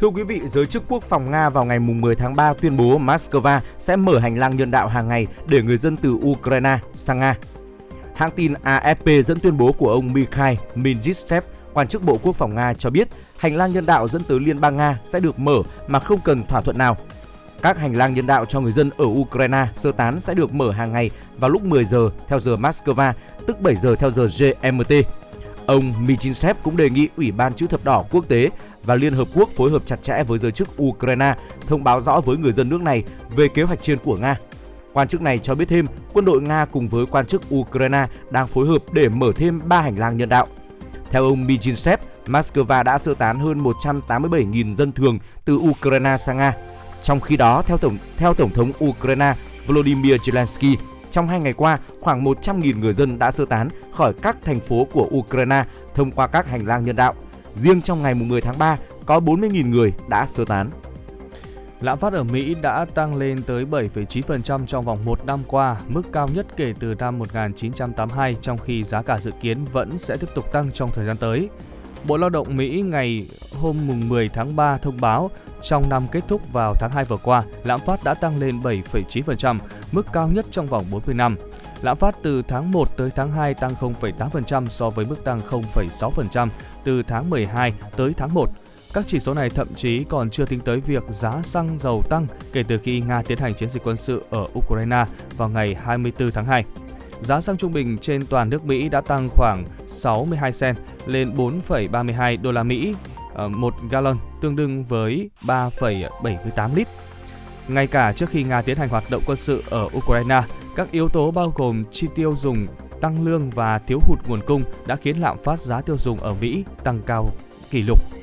Thưa quý vị, giới chức quốc phòng Nga vào ngày 10 tháng 3 tuyên bố Moscow sẽ mở hành lang nhân đạo hàng ngày để người dân từ Ukraine sang Nga. Hãng tin AFP dẫn tuyên bố của ông Mikhail Minjistev, quan chức Bộ Quốc phòng Nga cho biết hành lang nhân đạo dẫn tới Liên bang Nga sẽ được mở mà không cần thỏa thuận nào. Các hành lang nhân đạo cho người dân ở Ukraine sơ tán sẽ được mở hàng ngày vào lúc 10 giờ theo giờ Moscow, tức 7 giờ theo giờ GMT. Ông Michinsev cũng đề nghị Ủy ban chữ thập đỏ quốc tế và Liên Hợp Quốc phối hợp chặt chẽ với giới chức Ukraine thông báo rõ với người dân nước này về kế hoạch trên của Nga. Quan chức này cho biết thêm, quân đội Nga cùng với quan chức Ukraine đang phối hợp để mở thêm 3 hành lang nhân đạo. Theo ông Mijinsev, Moscow đã sơ tán hơn 187.000 dân thường từ Ukraine sang Nga. Trong khi đó, theo tổng theo tổng thống Ukraine Volodymyr Zelensky, trong hai ngày qua, khoảng 100.000 người dân đã sơ tán khỏi các thành phố của Ukraine thông qua các hành lang nhân đạo. Riêng trong ngày 10 tháng 3, có 40.000 người đã sơ tán. Lạm phát ở Mỹ đã tăng lên tới 7,9% trong vòng một năm qua, mức cao nhất kể từ năm 1982, trong khi giá cả dự kiến vẫn sẽ tiếp tục tăng trong thời gian tới. Bộ Lao động Mỹ ngày hôm 10 tháng 3 thông báo trong năm kết thúc vào tháng 2 vừa qua, lạm phát đã tăng lên 7,9%, mức cao nhất trong vòng 40 năm. Lạm phát từ tháng 1 tới tháng 2 tăng 0,8% so với mức tăng 0,6% từ tháng 12 tới tháng 1. Các chỉ số này thậm chí còn chưa tính tới việc giá xăng dầu tăng kể từ khi Nga tiến hành chiến dịch quân sự ở Ukraine vào ngày 24 tháng 2. Giá xăng trung bình trên toàn nước Mỹ đã tăng khoảng 62 cent lên 4,32 đô la Mỹ ờ, một gallon, tương đương với 3,78 lít. Ngay cả trước khi Nga tiến hành hoạt động quân sự ở Ukraine, các yếu tố bao gồm chi tiêu dùng, tăng lương và thiếu hụt nguồn cung đã khiến lạm phát giá tiêu dùng ở Mỹ tăng cao kỷ lục.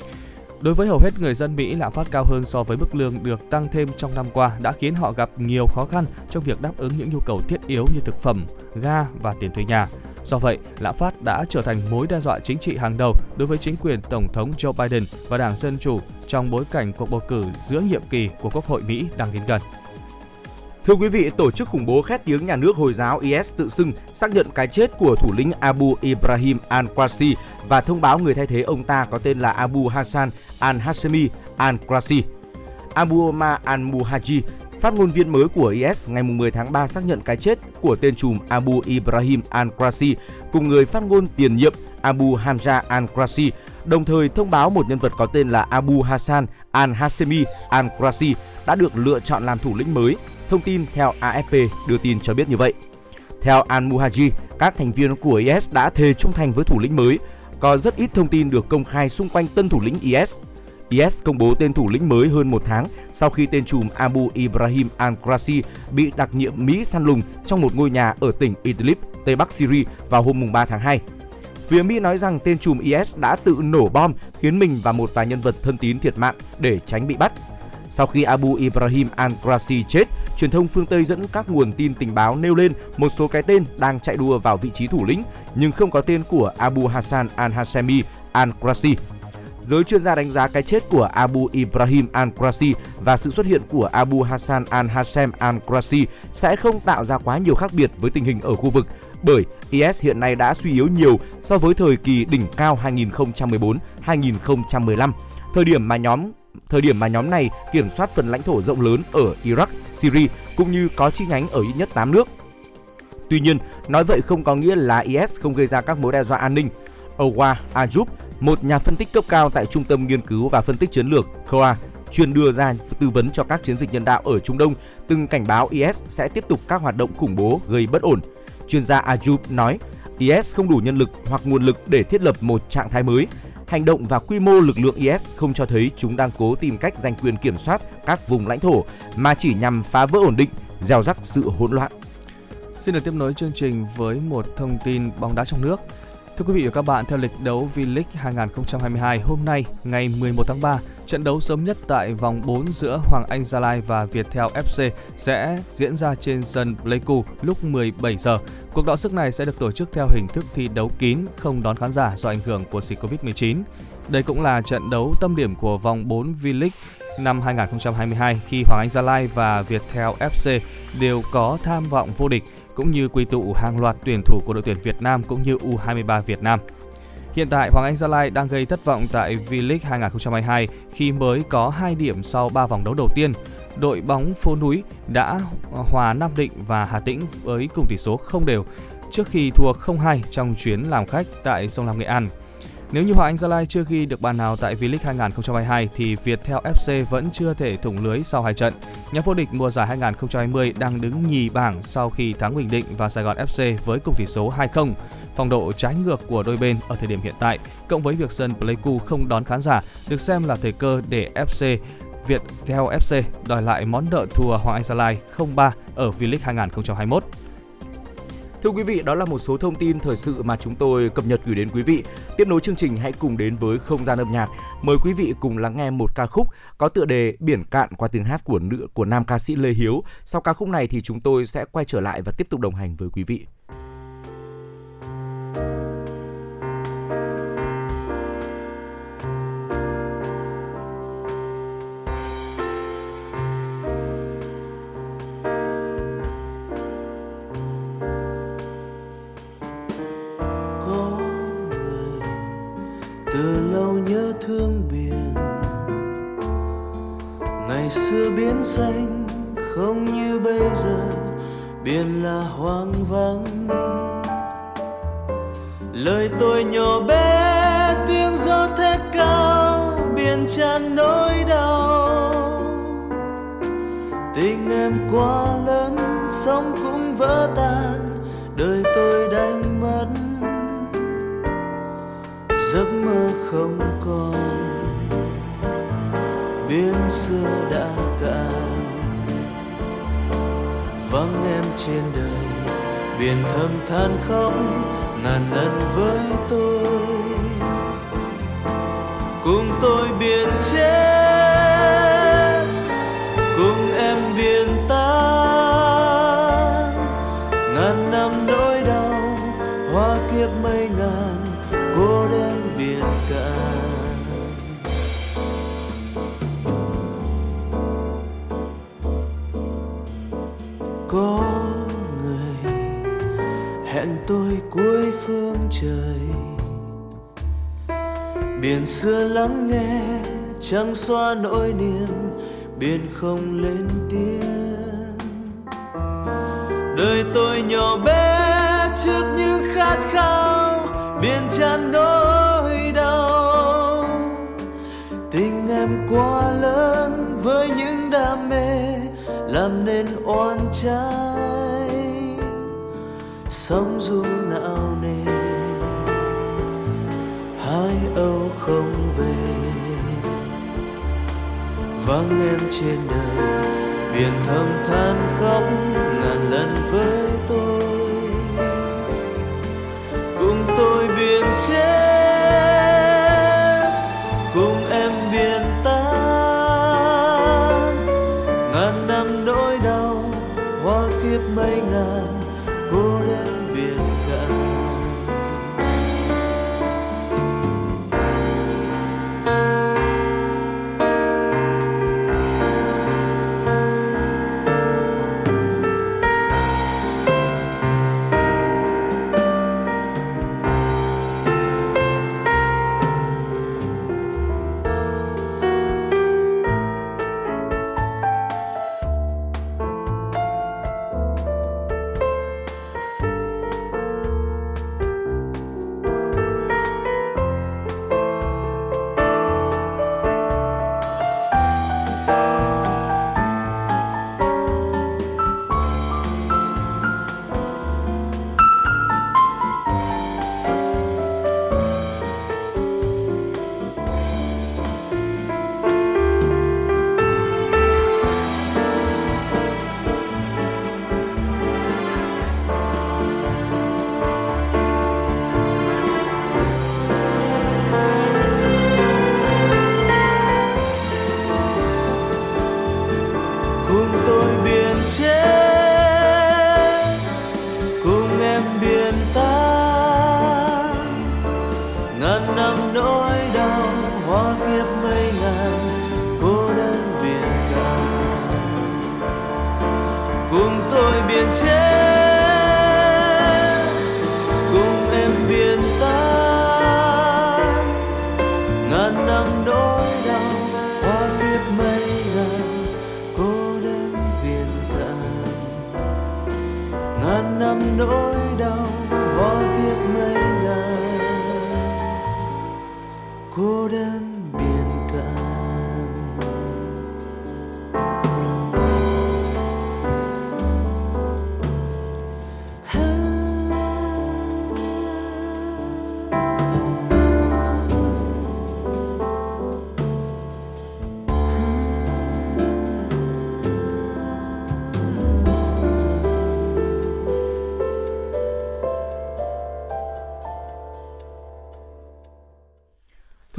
Đối với hầu hết người dân Mỹ, lạm phát cao hơn so với mức lương được tăng thêm trong năm qua đã khiến họ gặp nhiều khó khăn trong việc đáp ứng những nhu cầu thiết yếu như thực phẩm, ga và tiền thuê nhà. Do vậy, lạm phát đã trở thành mối đe dọa chính trị hàng đầu đối với chính quyền Tổng thống Joe Biden và Đảng Dân Chủ trong bối cảnh cuộc bầu cử giữa nhiệm kỳ của Quốc hội Mỹ đang đến gần. Thưa quý vị, tổ chức khủng bố khét tiếng nhà nước Hồi giáo IS tự xưng xác nhận cái chết của thủ lĩnh Abu Ibrahim al-Qasi và thông báo người thay thế ông ta có tên là Abu Hassan al-Hashemi al-Qasi. Abu Omar al-Muhaji, phát ngôn viên mới của IS ngày 10 tháng 3 xác nhận cái chết của tên trùm Abu Ibrahim al-Qasi cùng người phát ngôn tiền nhiệm Abu Hamza al-Qasi, đồng thời thông báo một nhân vật có tên là Abu Hassan al-Hashemi al-Qasi đã được lựa chọn làm thủ lĩnh mới Thông tin theo AFP đưa tin cho biết như vậy. Theo Al-Muhaji, các thành viên của IS đã thề trung thành với thủ lĩnh mới. Có rất ít thông tin được công khai xung quanh tân thủ lĩnh IS. IS công bố tên thủ lĩnh mới hơn một tháng sau khi tên trùm Abu Ibrahim al-Qurasi bị đặc nhiệm Mỹ săn lùng trong một ngôi nhà ở tỉnh Idlib, Tây Bắc Syria vào hôm 3 tháng 2. Phía Mỹ nói rằng tên trùm IS đã tự nổ bom khiến mình và một vài nhân vật thân tín thiệt mạng để tránh bị bắt. Sau khi Abu Ibrahim al-Qurasi chết, truyền thông phương Tây dẫn các nguồn tin tình báo nêu lên một số cái tên đang chạy đua vào vị trí thủ lĩnh, nhưng không có tên của Abu Hassan al-Hashemi al-Qurasi. Giới chuyên gia đánh giá cái chết của Abu Ibrahim al-Qurasi và sự xuất hiện của Abu Hassan al-Hashem al-Qurasi sẽ không tạo ra quá nhiều khác biệt với tình hình ở khu vực, bởi IS hiện nay đã suy yếu nhiều so với thời kỳ đỉnh cao 2014-2015, thời điểm mà nhóm thời điểm mà nhóm này kiểm soát phần lãnh thổ rộng lớn ở Iraq, Syria cũng như có chi nhánh ở ít nhất 8 nước. Tuy nhiên, nói vậy không có nghĩa là IS không gây ra các mối đe dọa an ninh. Owa Ajub, một nhà phân tích cấp cao tại Trung tâm Nghiên cứu và Phân tích Chiến lược KOA, chuyên đưa ra tư vấn cho các chiến dịch nhân đạo ở Trung Đông, từng cảnh báo IS sẽ tiếp tục các hoạt động khủng bố gây bất ổn. Chuyên gia Ajub nói, IS không đủ nhân lực hoặc nguồn lực để thiết lập một trạng thái mới hành động và quy mô lực lượng IS không cho thấy chúng đang cố tìm cách giành quyền kiểm soát các vùng lãnh thổ mà chỉ nhằm phá vỡ ổn định, gieo rắc sự hỗn loạn. Xin được tiếp nối chương trình với một thông tin bóng đá trong nước. Thưa quý vị và các bạn, theo lịch đấu V-League 2022 hôm nay, ngày 11 tháng 3, trận đấu sớm nhất tại vòng 4 giữa Hoàng Anh Gia Lai và Viettel FC sẽ diễn ra trên sân Pleiku lúc 17 giờ. Cuộc đọ sức này sẽ được tổ chức theo hình thức thi đấu kín, không đón khán giả do ảnh hưởng của dịch Covid-19. Đây cũng là trận đấu tâm điểm của vòng 4 V-League năm 2022 khi Hoàng Anh Gia Lai và Viettel FC đều có tham vọng vô địch cũng như quy tụ hàng loạt tuyển thủ của đội tuyển Việt Nam cũng như U23 Việt Nam. Hiện tại, Hoàng Anh Gia Lai đang gây thất vọng tại V-League 2022 khi mới có 2 điểm sau 3 vòng đấu đầu tiên. Đội bóng phố núi đã hòa Nam Định và Hà Tĩnh với cùng tỷ số không đều trước khi thua 0-2 trong chuyến làm khách tại sông Lam Nghệ An. Nếu như Hoàng Anh Gia Lai chưa ghi được bàn nào tại V-League 2022 thì Viettel FC vẫn chưa thể thủng lưới sau hai trận. Nhà vô địch mùa giải 2020 đang đứng nhì bảng sau khi thắng Bình Định và Sài Gòn FC với cùng tỷ số 2-0. Phong độ trái ngược của đôi bên ở thời điểm hiện tại, cộng với việc sân Pleiku không đón khán giả, được xem là thời cơ để FC Viettel FC đòi lại món nợ thua Hoàng Anh Gia Lai 0-3 ở V-League 2021. Thưa quý vị, đó là một số thông tin thời sự mà chúng tôi cập nhật gửi đến quý vị. Tiếp nối chương trình hãy cùng đến với không gian âm nhạc. Mời quý vị cùng lắng nghe một ca khúc có tựa đề Biển cạn qua tiếng hát của nữ của nam ca sĩ Lê Hiếu. Sau ca khúc này thì chúng tôi sẽ quay trở lại và tiếp tục đồng hành với quý vị. Biển là hoang vắng. Lời tôi nhỏ bé, tiếng gió thét cao, biển tràn nỗi đau. Tình em quá lớn, sóng cũng vỡ tan, đời tôi đánh mất. Giấc mơ không còn, biển xưa đã cạn vắng em trên đời, biển thầm than khóc, ngàn lần với tôi. Cùng tôi biển chết. Trời. Biển xưa lắng nghe chẳng xóa nỗi niềm, biển không lên tiếng. Đời tôi nhỏ bé trước những khát khao, biển tràn nỗi đau. Tình em quá lớn với những đam mê, làm nên oan trái. Sóng du não âu không về. Vắng em trên đời biển thầm than khóc.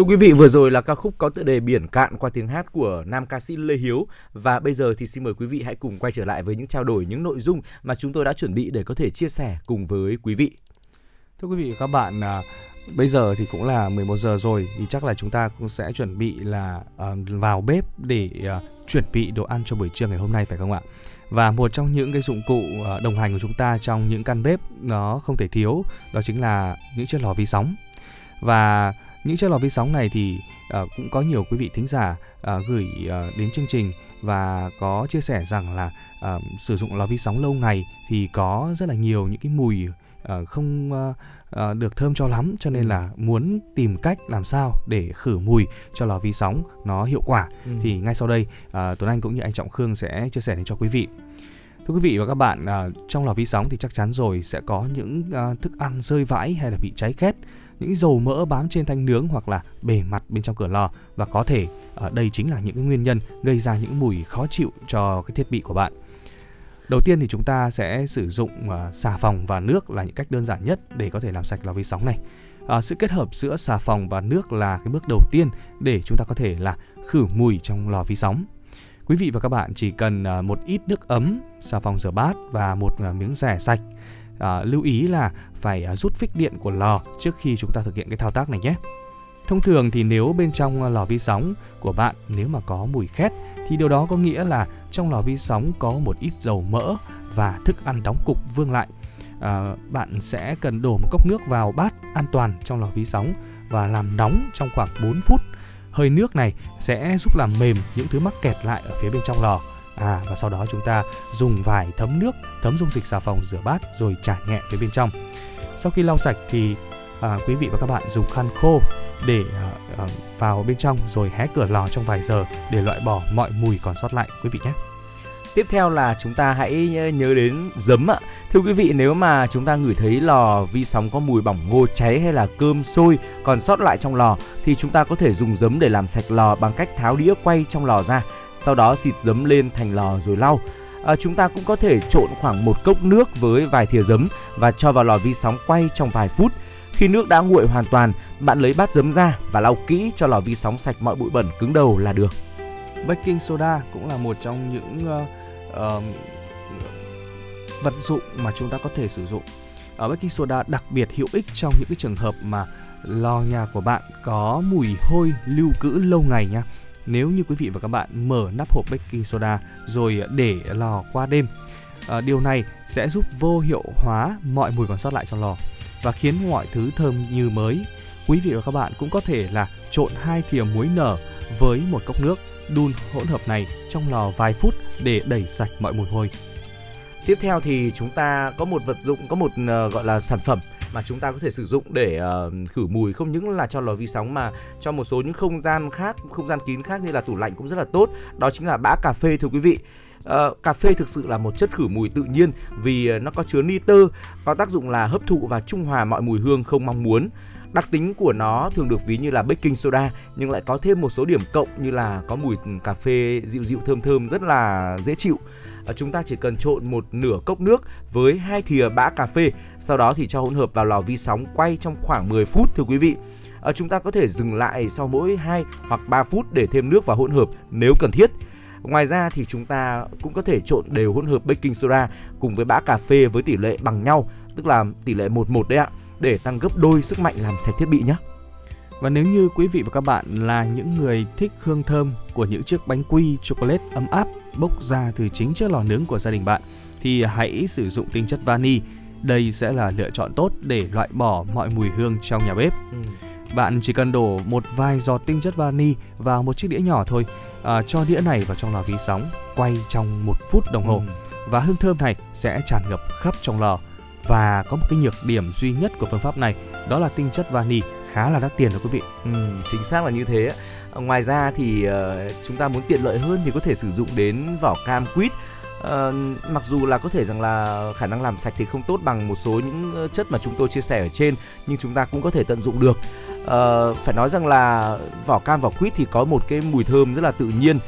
Thưa quý vị, vừa rồi là ca khúc có tựa đề Biển Cạn qua tiếng hát của nam ca sĩ Lê Hiếu. Và bây giờ thì xin mời quý vị hãy cùng quay trở lại với những trao đổi, những nội dung mà chúng tôi đã chuẩn bị để có thể chia sẻ cùng với quý vị. Thưa quý vị và các bạn, à, bây giờ thì cũng là 11 giờ rồi thì chắc là chúng ta cũng sẽ chuẩn bị là à, vào bếp để à, chuẩn bị đồ ăn cho buổi trưa ngày hôm nay phải không ạ? Và một trong những cái dụng cụ à, đồng hành của chúng ta trong những căn bếp nó không thể thiếu đó chính là những chiếc lò vi sóng. Và những chiếc lò vi sóng này thì uh, cũng có nhiều quý vị thính giả uh, gửi uh, đến chương trình và có chia sẻ rằng là uh, sử dụng lò vi sóng lâu ngày thì có rất là nhiều những cái mùi uh, không uh, uh, được thơm cho lắm cho nên là muốn tìm cách làm sao để khử mùi cho lò vi sóng nó hiệu quả ừ. thì ngay sau đây uh, Tuấn Anh cũng như anh Trọng Khương sẽ chia sẻ đến cho quý vị. Thưa quý vị và các bạn, uh, trong lò vi sóng thì chắc chắn rồi sẽ có những uh, thức ăn rơi vãi hay là bị cháy khét những dầu mỡ bám trên thanh nướng hoặc là bề mặt bên trong cửa lò và có thể ở đây chính là những cái nguyên nhân gây ra những mùi khó chịu cho cái thiết bị của bạn. Đầu tiên thì chúng ta sẽ sử dụng ờ, xà phòng và nước là những cách đơn giản nhất để có thể làm sạch lò vi sóng này. À, sự kết hợp giữa xà phòng và nước là cái bước đầu tiên để chúng ta có thể là khử mùi trong lò vi sóng. Quý vị và các bạn chỉ cần một ít nước ấm, xà phòng rửa bát và một miếng rẻ sạch à, lưu ý là phải à, rút phích điện của lò trước khi chúng ta thực hiện cái thao tác này nhé. Thông thường thì nếu bên trong à, lò vi sóng của bạn nếu mà có mùi khét thì điều đó có nghĩa là trong lò vi sóng có một ít dầu mỡ và thức ăn đóng cục vương lại. À, bạn sẽ cần đổ một cốc nước vào bát an toàn trong lò vi sóng và làm nóng trong khoảng 4 phút. Hơi nước này sẽ giúp làm mềm những thứ mắc kẹt lại ở phía bên trong lò. À và sau đó chúng ta dùng vải thấm nước, thấm dung dịch xà phòng rửa bát rồi trả nhẹ phía bên trong. Sau khi lau sạch thì à, quý vị và các bạn dùng khăn khô để à, à, vào bên trong rồi hé cửa lò trong vài giờ để loại bỏ mọi mùi còn sót lại quý vị nhé. Tiếp theo là chúng ta hãy nhớ đến giấm ạ. Thưa quý vị, nếu mà chúng ta ngửi thấy lò vi sóng có mùi bỏng ngô cháy hay là cơm sôi còn sót lại trong lò thì chúng ta có thể dùng giấm để làm sạch lò bằng cách tháo đĩa quay trong lò ra, sau đó xịt giấm lên thành lò rồi lau. À, chúng ta cũng có thể trộn khoảng một cốc nước với vài thìa giấm và cho vào lò vi sóng quay trong vài phút khi nước đã nguội hoàn toàn, bạn lấy bát giấm ra và lau kỹ cho lò vi sóng sạch mọi bụi bẩn cứng đầu là được. Baking soda cũng là một trong những uh, uh, vật dụng mà chúng ta có thể sử dụng. Ở baking soda đặc biệt hữu ích trong những cái trường hợp mà lò nhà của bạn có mùi hôi lưu cữ lâu ngày nha. Nếu như quý vị và các bạn mở nắp hộp baking soda rồi để lò qua đêm, à, điều này sẽ giúp vô hiệu hóa mọi mùi còn sót lại trong lò và khiến mọi thứ thơm như mới. Quý vị và các bạn cũng có thể là trộn hai thìa muối nở với một cốc nước, đun hỗn hợp này trong lò vài phút để đẩy sạch mọi mùi hôi. Tiếp theo thì chúng ta có một vật dụng, có một uh, gọi là sản phẩm mà chúng ta có thể sử dụng để uh, khử mùi không những là cho lò vi sóng mà cho một số những không gian khác, không gian kín khác như là tủ lạnh cũng rất là tốt. Đó chính là bã cà phê thưa quý vị. Uh, cà phê thực sự là một chất khử mùi tự nhiên vì ờ, nó có chứa nitơ, có tác dụng là hấp thụ và trung hòa mọi mùi hương không mong muốn. Đặc tính của nó thường được ví như là baking soda nhưng lại có thêm một số điểm cộng như là có mùi ừ, cà phê dịu dịu thơm thơm rất là dễ chịu. Chúng ta chỉ cần trộn một nửa cốc nước với hai thìa bã cà phê, sau đó thì cho hỗn hợp vào lò vi sóng quay trong khoảng 10 phút thưa quý vị. À, chúng ta có thể dừng lại sau mỗi 2 hoặc 3 phút để thêm nước vào hỗn hợp nếu cần thiết. Ngoài ra thì chúng ta cũng có thể trộn đều hỗn hợp baking soda cùng với bã cà phê với tỷ lệ bằng nhau, tức là tỷ lệ 1-1 đấy ạ, để tăng gấp đôi sức mạnh làm sạch thiết bị nhé. Và nếu như quý vị và các bạn là những người thích hương thơm của những chiếc bánh quy chocolate ấm áp bốc ra từ chính chiếc lò nướng của gia đình bạn thì hãy sử dụng tinh chất vani. Đây sẽ là lựa chọn tốt để loại bỏ mọi mùi hương trong nhà bếp. Ừ. Bạn chỉ cần đổ một vài giọt tinh chất vani vào một chiếc đĩa nhỏ thôi à, cho đĩa này vào trong lò vi sóng quay trong một phút đồng hồ ừ. và hương thơm này sẽ tràn ngập khắp trong lò và có một cái nhược điểm duy nhất của phương pháp này đó là tinh chất vani khá là đắt tiền đó quý vị. Ừ, chính xác là như thế. À, ngoài ra thì uh, chúng ta muốn tiện lợi hơn thì có thể sử dụng đến vỏ cam quýt. Uh, mặc dù là có thể rằng là khả năng làm sạch thì không tốt bằng một số những ờ, chất mà chúng tôi chia sẻ ở trên nhưng chúng ta cũng có thể tận dụng được uh, phải nói rằng là vỏ cam vỏ quýt thì có một cái mùi thơm rất là tự nhiên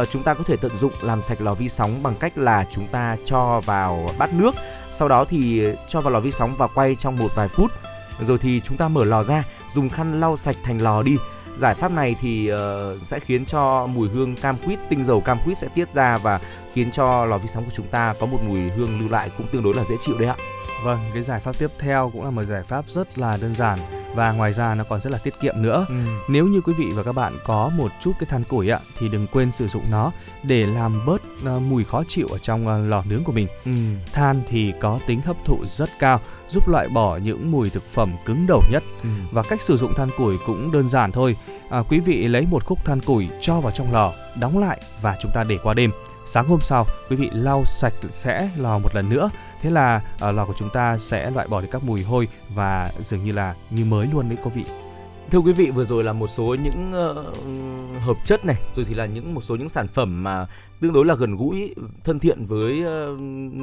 uh, chúng ta có thể tận dụng làm sạch lò vi sóng bằng cách là chúng ta cho vào bát nước sau đó thì cho vào lò vi sóng và quay trong một vài phút. Rồi thì chúng ta mở lò ra dùng khăn lau sạch thành lò đi. Giải pháp này thì uh, sẽ khiến cho mùi hương cam quýt tinh dầu cam quýt sẽ tiết ra và khiến cho lò vi sóng của chúng ta có một mùi hương lưu lại cũng tương đối là dễ chịu đấy ạ vâng cái giải pháp tiếp theo cũng là một giải pháp rất là đơn giản và ngoài ra nó còn rất là tiết kiệm nữa. Ừ. Nếu như quý vị và các bạn có một chút cái than củi ạ thì đừng quên sử dụng nó để làm bớt uh, mùi khó chịu ở trong uh, lò nướng của mình. Ừ. Than thì có tính hấp thụ rất cao, giúp loại bỏ những mùi thực phẩm cứng đầu nhất. Ừ. Và cách sử dụng than củi cũng đơn giản thôi. À, quý vị lấy một khúc than củi cho vào trong lò, đóng lại và chúng ta để qua đêm. Sáng hôm sau, quý vị lau sạch sẽ lò một lần nữa. Thế là uh, lò của chúng ta sẽ loại bỏ được các mùi hôi và dường như là như mới luôn đấy quý vị. Thưa quý vị, vừa rồi là một số những uh, hợp chất này, rồi thì là những một số những sản phẩm mà tương đối là gần gũi, thân thiện với uh,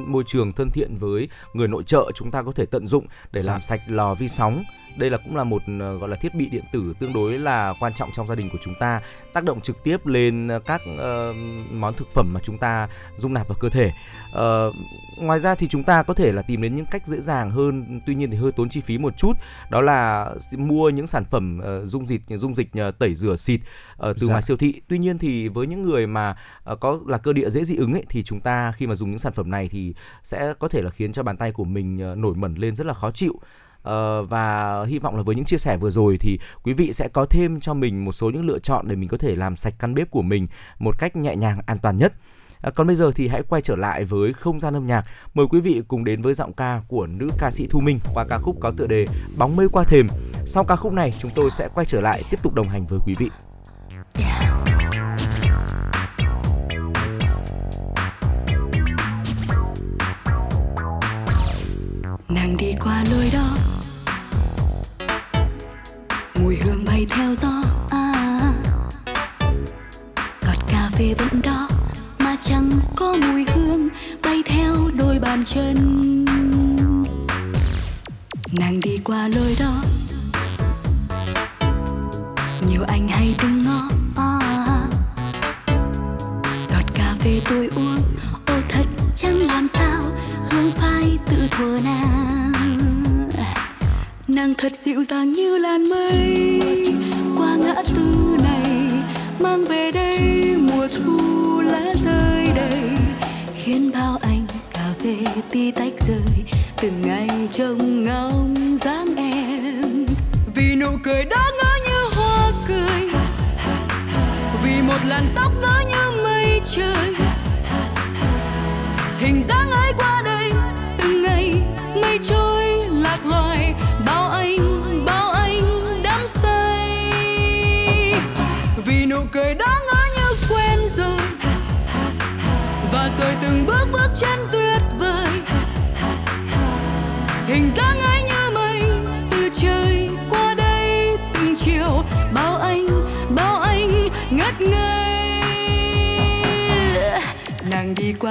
môi trường, thân thiện với người nội trợ chúng ta có thể tận dụng để Dạ. làm sạch lò vi sóng. Đây là cũng là một uh, gọi là thiết bị điện tử tương đối là quan trọng trong gia đình của chúng ta, tác động trực tiếp lên các uh, món thực phẩm mà chúng ta dung nạp vào cơ thể. Uh, ngoài ra thì chúng ta có thể là tìm đến những cách dễ dàng hơn, tuy nhiên thì hơi tốn chi phí một chút đó là mua những sản phẩm uh, dung dịch dung dịch uh, tẩy rửa xịt uh, từ Dạ. ngoài siêu thị. Tuy nhiên thì với những người mà uh, có là cơ địa dễ dị ứng ấy thì chúng ta khi mà dùng những sản phẩm này thì sẽ có thể là khiến cho bàn tay của mình ờ, nổi mẩn lên rất là khó chịu. Ờ, và hy vọng là với những chia sẻ vừa rồi thì quý vị sẽ có thêm cho mình một số những lựa chọn để mình có thể làm sạch căn bếp của mình một cách nhẹ nhàng an toàn nhất. À, còn bây giờ thì hãy quay trở lại với không gian âm nhạc. Mời quý vị cùng đến với giọng ca của nữ ca sĩ Thu Minh qua ca khúc có tựa đề Bóng mây qua thềm. Sau ca khúc này chúng tôi sẽ quay trở lại tiếp tục đồng hành với quý vị. Yeah. Gió à, giọt cà phê vẫn đó mà chẳng có mùi hương bay theo đôi bàn chân. Nàng đi qua lối đó. Nhiều anh hay đứng ngó à, giọt cà phê tôi uống ô thật chẳng làm sao hương phai tự thuở nàng. Nàng thật dịu dàng như làn mây ngã tư này mang về đây mùa thu lá rơi đầy, khiến bao anh cà phê tí tách rơi từng ngày trông ngóng dáng em. Vì nụ cười đó ngỡ như hoa cười, vì một làn tóc ngỡ như mây trời. Hình dáng ấy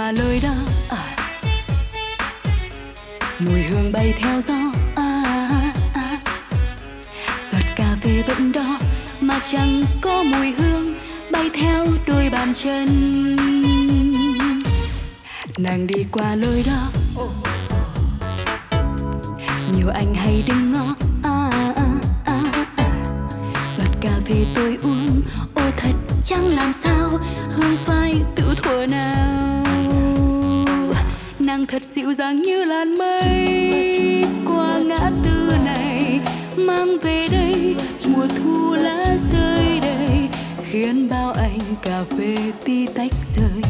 nàng lối đó à. mùi hương bay theo gió à, à. giọt cà phê vẫn đó mà chẳng có mùi hương bay theo đôi bàn chân nàng đi qua lối đó nhiều anh hay đứng ngó à, à, à, à. giọt cà phê tôi uống ô thật chẳng làm sao hương phai tự thuở nào nàng thật dịu dàng như làn mây. Qua ngã tư này, mang về đây mùa thu lá rơi đầy. Khiến bao anh cà phê tí tách rơi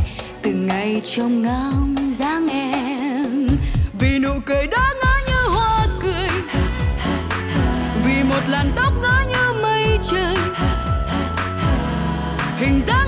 từng ngày trông ngóng dáng em. Vì nụ cười đó ngỡ như hoa cười. Vì một làn tóc ngỡ như mây trời. Hình dáng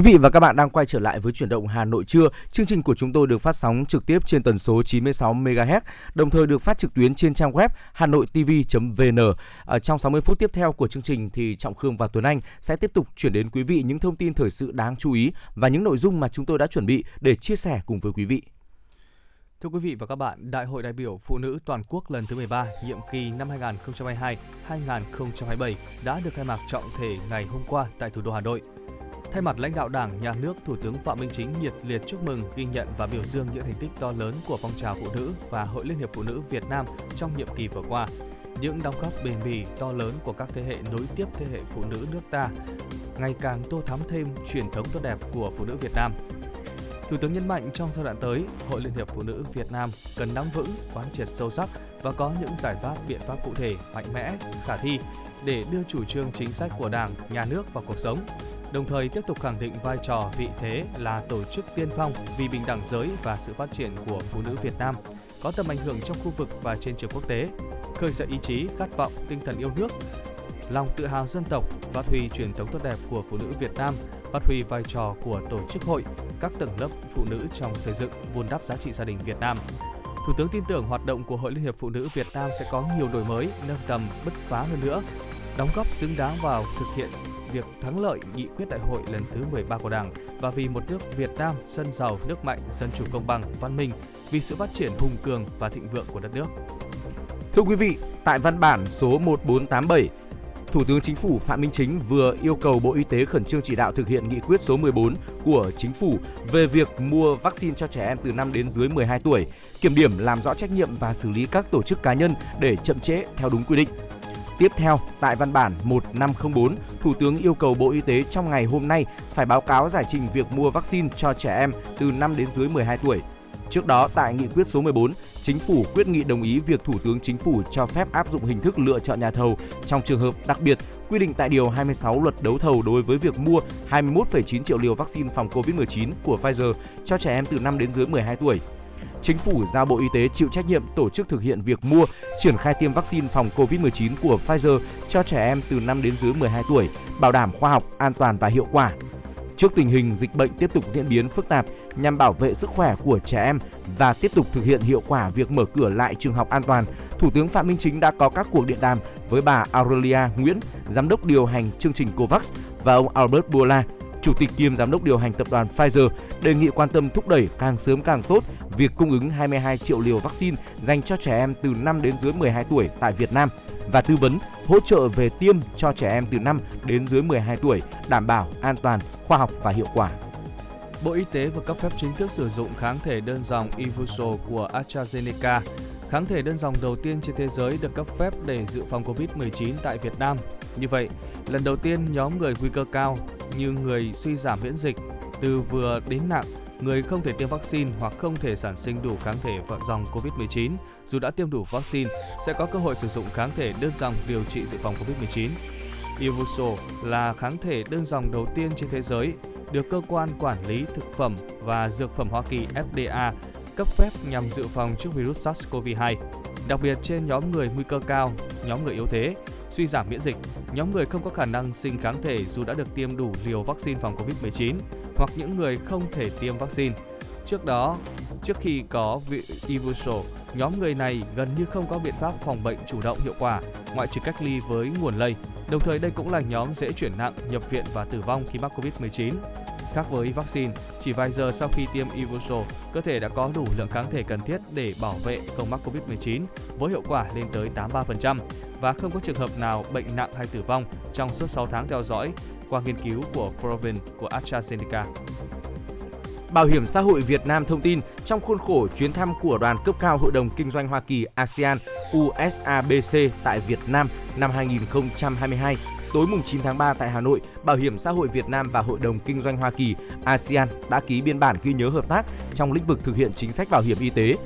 Quý vị và các bạn đang quay trở lại với chuyển động Hà Nội trưa. Chương trình của chúng tôi được phát sóng trực tiếp trên tần số 96 MHz, đồng thời được phát trực tuyến trên trang web hanoitv.vn. Ở à, trong 60 phút tiếp theo của chương trình thì Trọng Khương và Tuấn Anh sẽ tiếp tục chuyển đến quý vị những thông tin thời sự đáng chú ý và những nội dung mà chúng tôi đã chuẩn bị để chia sẻ cùng với quý vị. Thưa quý vị và các bạn, Đại hội đại biểu Phụ nữ toàn quốc lần thứ 13, nhiệm kỳ năm 2022-2027 đã được khai mạc trọng thể ngày hôm qua tại thủ đô Hà Nội. Thay mặt lãnh đạo Đảng, Nhà nước, Thủ tướng Phạm Minh Chính nhiệt liệt chúc mừng, ghi nhận và biểu dương những thành tích to lớn của phong trào phụ nữ và Hội Liên hiệp Phụ nữ Việt Nam trong nhiệm kỳ vừa qua. Những đóng góp bền bỉ to lớn của các thế hệ nối tiếp thế hệ phụ nữ nước ta ngày càng tô thắm thêm truyền thống tốt đẹp của phụ nữ Việt Nam. Thủ tướng nhấn mạnh trong giai đoạn tới, Hội Liên hiệp Phụ nữ Việt Nam cần nắm vững, quán triệt sâu sắc và có những giải pháp biện pháp cụ thể, mạnh mẽ, khả thi để đưa chủ trương chính sách của Đảng, Nhà nước vào cuộc sống. Đồng thời tiếp tục khẳng định vai trò vị thế là tổ chức tiên phong vì bình đẳng giới và sự phát triển của phụ nữ Việt Nam, có tầm ảnh hưởng trong khu vực và trên trường quốc tế, khơi dậy ý chí, khát vọng, tinh thần yêu nước, lòng tự hào dân tộc, phát huy truyền thống tốt đẹp của phụ nữ Việt Nam, phát huy vai trò của tổ chức hội, các tầng lớp phụ nữ trong xây dựng, vun đắp giá trị gia đình Việt Nam. Thủ tướng tin tưởng hoạt động của Hội Liên hiệp Phụ nữ Việt Nam sẽ có nhiều đổi mới, nâng tầm, bứt phá hơn nữa, đóng góp xứng đáng vào thực hiện việc thắng lợi nghị quyết đại hội lần thứ 13 của Đảng và vì một nước Việt Nam dân giàu, nước mạnh, dân chủ công bằng, văn minh, vì sự phát triển hùng cường và thịnh vượng của đất nước. Thưa quý vị, tại văn bản số 1487, Thủ tướng Chính phủ Phạm Minh Chính vừa yêu cầu Bộ Y tế khẩn trương chỉ đạo thực hiện nghị quyết số 14 của Chính phủ về việc mua vaccine cho trẻ em từ 5 đến dưới 12 tuổi, kiểm điểm làm rõ trách nhiệm và xử lý các tổ chức cá nhân để chậm trễ theo đúng quy định. Tiếp theo, tại văn bản 1504, Thủ tướng yêu cầu Bộ Y tế trong ngày hôm nay phải báo cáo giải trình việc mua vaccine cho trẻ em từ 5 đến dưới 12 tuổi. Trước đó, tại nghị quyết số 14, Chính phủ quyết nghị đồng ý việc Thủ tướng Chính phủ cho phép áp dụng hình thức lựa chọn nhà thầu trong trường hợp đặc biệt quy định tại Điều 26 luật đấu thầu đối với việc mua 21,9 triệu liều vaccine phòng COVID-19 của Pfizer cho trẻ em từ 5 đến dưới 12 tuổi. Chính phủ giao Bộ Y tế chịu trách nhiệm tổ chức thực hiện việc mua, triển khai tiêm vaccine phòng COVID-19 của Pfizer cho trẻ em từ 5 đến dưới 12 tuổi, bảo đảm khoa học, an toàn và hiệu quả. Trước tình hình dịch bệnh tiếp tục diễn biến phức tạp nhằm bảo vệ sức khỏe của trẻ em và tiếp tục thực hiện hiệu quả việc mở cửa lại trường học an toàn, Thủ tướng Phạm Minh Chính đã có các cuộc điện đàm với bà Aurelia Nguyễn, giám đốc điều hành chương trình COVAX và ông Albert Bourla, chủ tịch kiêm giám đốc điều hành tập đoàn Pfizer, đề nghị quan tâm thúc đẩy càng sớm càng tốt việc cung ứng 22 triệu liều vaccine dành cho trẻ em từ 5 đến dưới 12 tuổi tại Việt Nam và tư vấn hỗ trợ về tiêm cho trẻ em từ 5 đến dưới 12 tuổi, đảm bảo an toàn, khoa học và hiệu quả. Bộ Y tế vừa cấp phép chính thức sử dụng kháng thể đơn dòng Evuso của AstraZeneca. Kháng thể đơn dòng đầu tiên trên thế giới được cấp phép để dự phòng COVID-19 tại Việt Nam. Như vậy, lần đầu tiên nhóm người nguy cơ cao như người suy giảm miễn dịch từ vừa đến nặng người không thể tiêm vaccine hoặc không thể sản sinh đủ kháng thể vận dòng COVID-19 dù đã tiêm đủ vaccine sẽ có cơ hội sử dụng kháng thể đơn dòng điều trị dự phòng COVID-19. Ivusol là kháng thể đơn dòng đầu tiên trên thế giới được cơ quan quản lý thực phẩm và dược phẩm Hoa Kỳ FDA cấp phép nhằm dự phòng trước virus SARS-CoV-2, đặc biệt trên nhóm người nguy cơ cao, nhóm người yếu thế, suy giảm miễn dịch, nhóm người không có khả năng sinh kháng thể dù đã được tiêm đủ liều vaccine phòng COVID-19 hoặc những người không thể tiêm vaccine. Trước đó, trước khi có vị Ivusol, nhóm người này gần như không có biện pháp phòng bệnh chủ động hiệu quả, ngoại trừ cách ly với nguồn lây. Đồng thời đây cũng là nhóm dễ chuyển nặng, nhập viện và tử vong khi mắc Covid-19. Khác với vaccine, chỉ vài giờ sau khi tiêm Ivusol, cơ thể đã có đủ lượng kháng thể cần thiết để bảo vệ không mắc Covid-19 với hiệu quả lên tới 83% và không có trường hợp nào bệnh nặng hay tử vong trong suốt 6 tháng theo dõi qua nghiên cứu của Provin của AstraZeneca. Bảo hiểm xã hội Việt Nam thông tin trong khuôn khổ chuyến thăm của đoàn cấp cao Hội đồng Kinh doanh Hoa Kỳ ASEAN USABC tại Việt Nam năm 2022 tối mùng 9 tháng 3 tại Hà Nội, Bảo hiểm xã hội Việt Nam và Hội đồng Kinh doanh Hoa Kỳ ASEAN đã ký biên bản ghi nhớ hợp tác trong lĩnh vực thực hiện chính sách bảo hiểm y tế.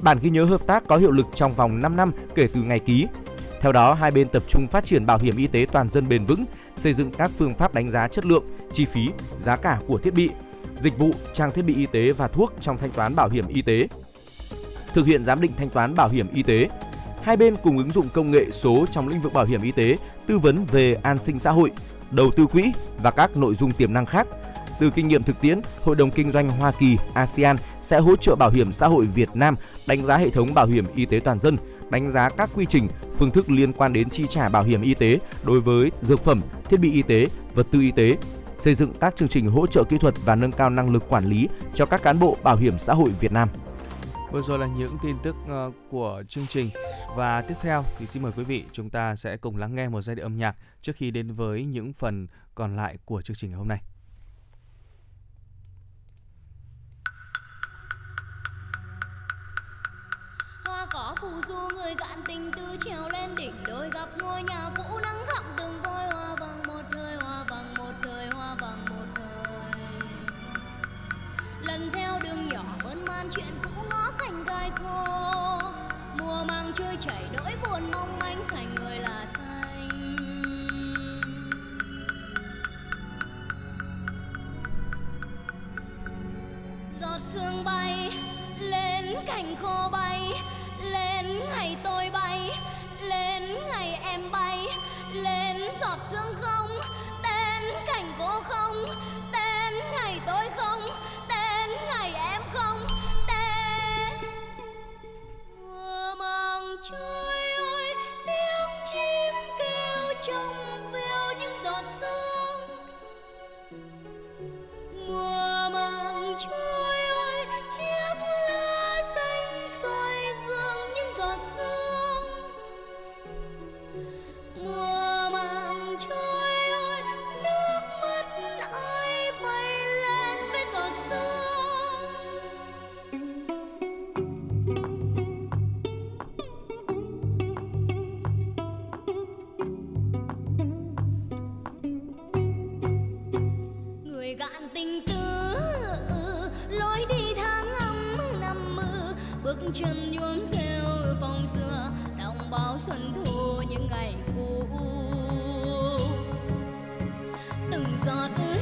Bản ghi nhớ hợp tác có hiệu lực trong vòng 5 năm kể từ ngày ký. Theo đó, hai bên tập trung phát triển bảo hiểm y tế toàn dân bền vững, xây dựng các phương pháp đánh giá chất lượng, chi phí, giá cả của thiết bị, dịch vụ, trang thiết bị y tế và thuốc trong thanh toán bảo hiểm y tế. Thực hiện giám định thanh toán bảo hiểm y tế. Hai bên cùng ứng dụng công nghệ số trong lĩnh vực bảo hiểm y tế, tư vấn về an sinh xã hội, đầu tư quỹ và các nội dung tiềm năng khác. Từ kinh nghiệm thực tiễn, Hội đồng Kinh doanh Hoa Kỳ ASEAN sẽ hỗ trợ Bảo hiểm xã hội Việt Nam đánh giá hệ thống bảo hiểm y tế toàn dân, đánh giá các quy trình, phương thức liên quan đến chi trả bảo hiểm y tế đối với dược phẩm, thiết bị y tế, vật tư y tế, xây dựng các chương trình hỗ trợ kỹ thuật và nâng cao năng lực quản lý cho các cán bộ bảo hiểm xã hội Việt Nam. Vừa rồi là những tin tức ờ, của chương trình. Và tiếp theo thì xin mời quý vị chúng ta sẽ cùng lắng nghe một giai điệu âm nhạc trước khi đến với những phần còn lại của chương trình ngày hôm nay. Hoa cỏ phù du người cạn tình tư trèo lên đỉnh đôi gặp ngôi nhà cũ nắng thẳm từng vôi. Hoa vàng một thời hoa vàng một thời hoa vàng một thời. Lần theo đường nhỏ mơn man chuyện cũ khô. Mùa mang trôi chảy nỗi buồn mong manh sành người là xanh giọt sương bay lên cành khô bay, lên ngày tôi bay, lên ngày em bay, lên giọt sương không chân nhuốm rêu phong xưa đồng báo xuân thu những ngày cũ. Từng giọt ướt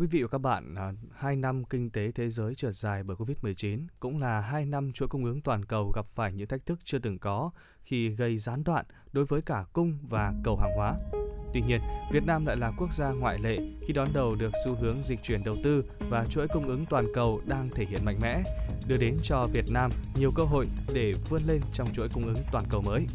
quý vị và các bạn, à, hai năm kinh tế thế giới trượt dài bởi Covid-19 cũng là hai năm chuỗi cung ứng toàn cầu gặp phải những thách thức chưa từng có khi gây gián đoạn đối với cả cung và cầu hàng hóa. Tuy nhiên, Việt Nam lại là quốc gia ngoại lệ khi đón đầu được xu hướng dịch chuyển đầu tư và chuỗi cung ứng toàn cầu đang thể hiện mạnh mẽ, đưa đến cho Việt Nam nhiều cơ hội để vươn lên trong chuỗi cung ứng toàn cầu mới.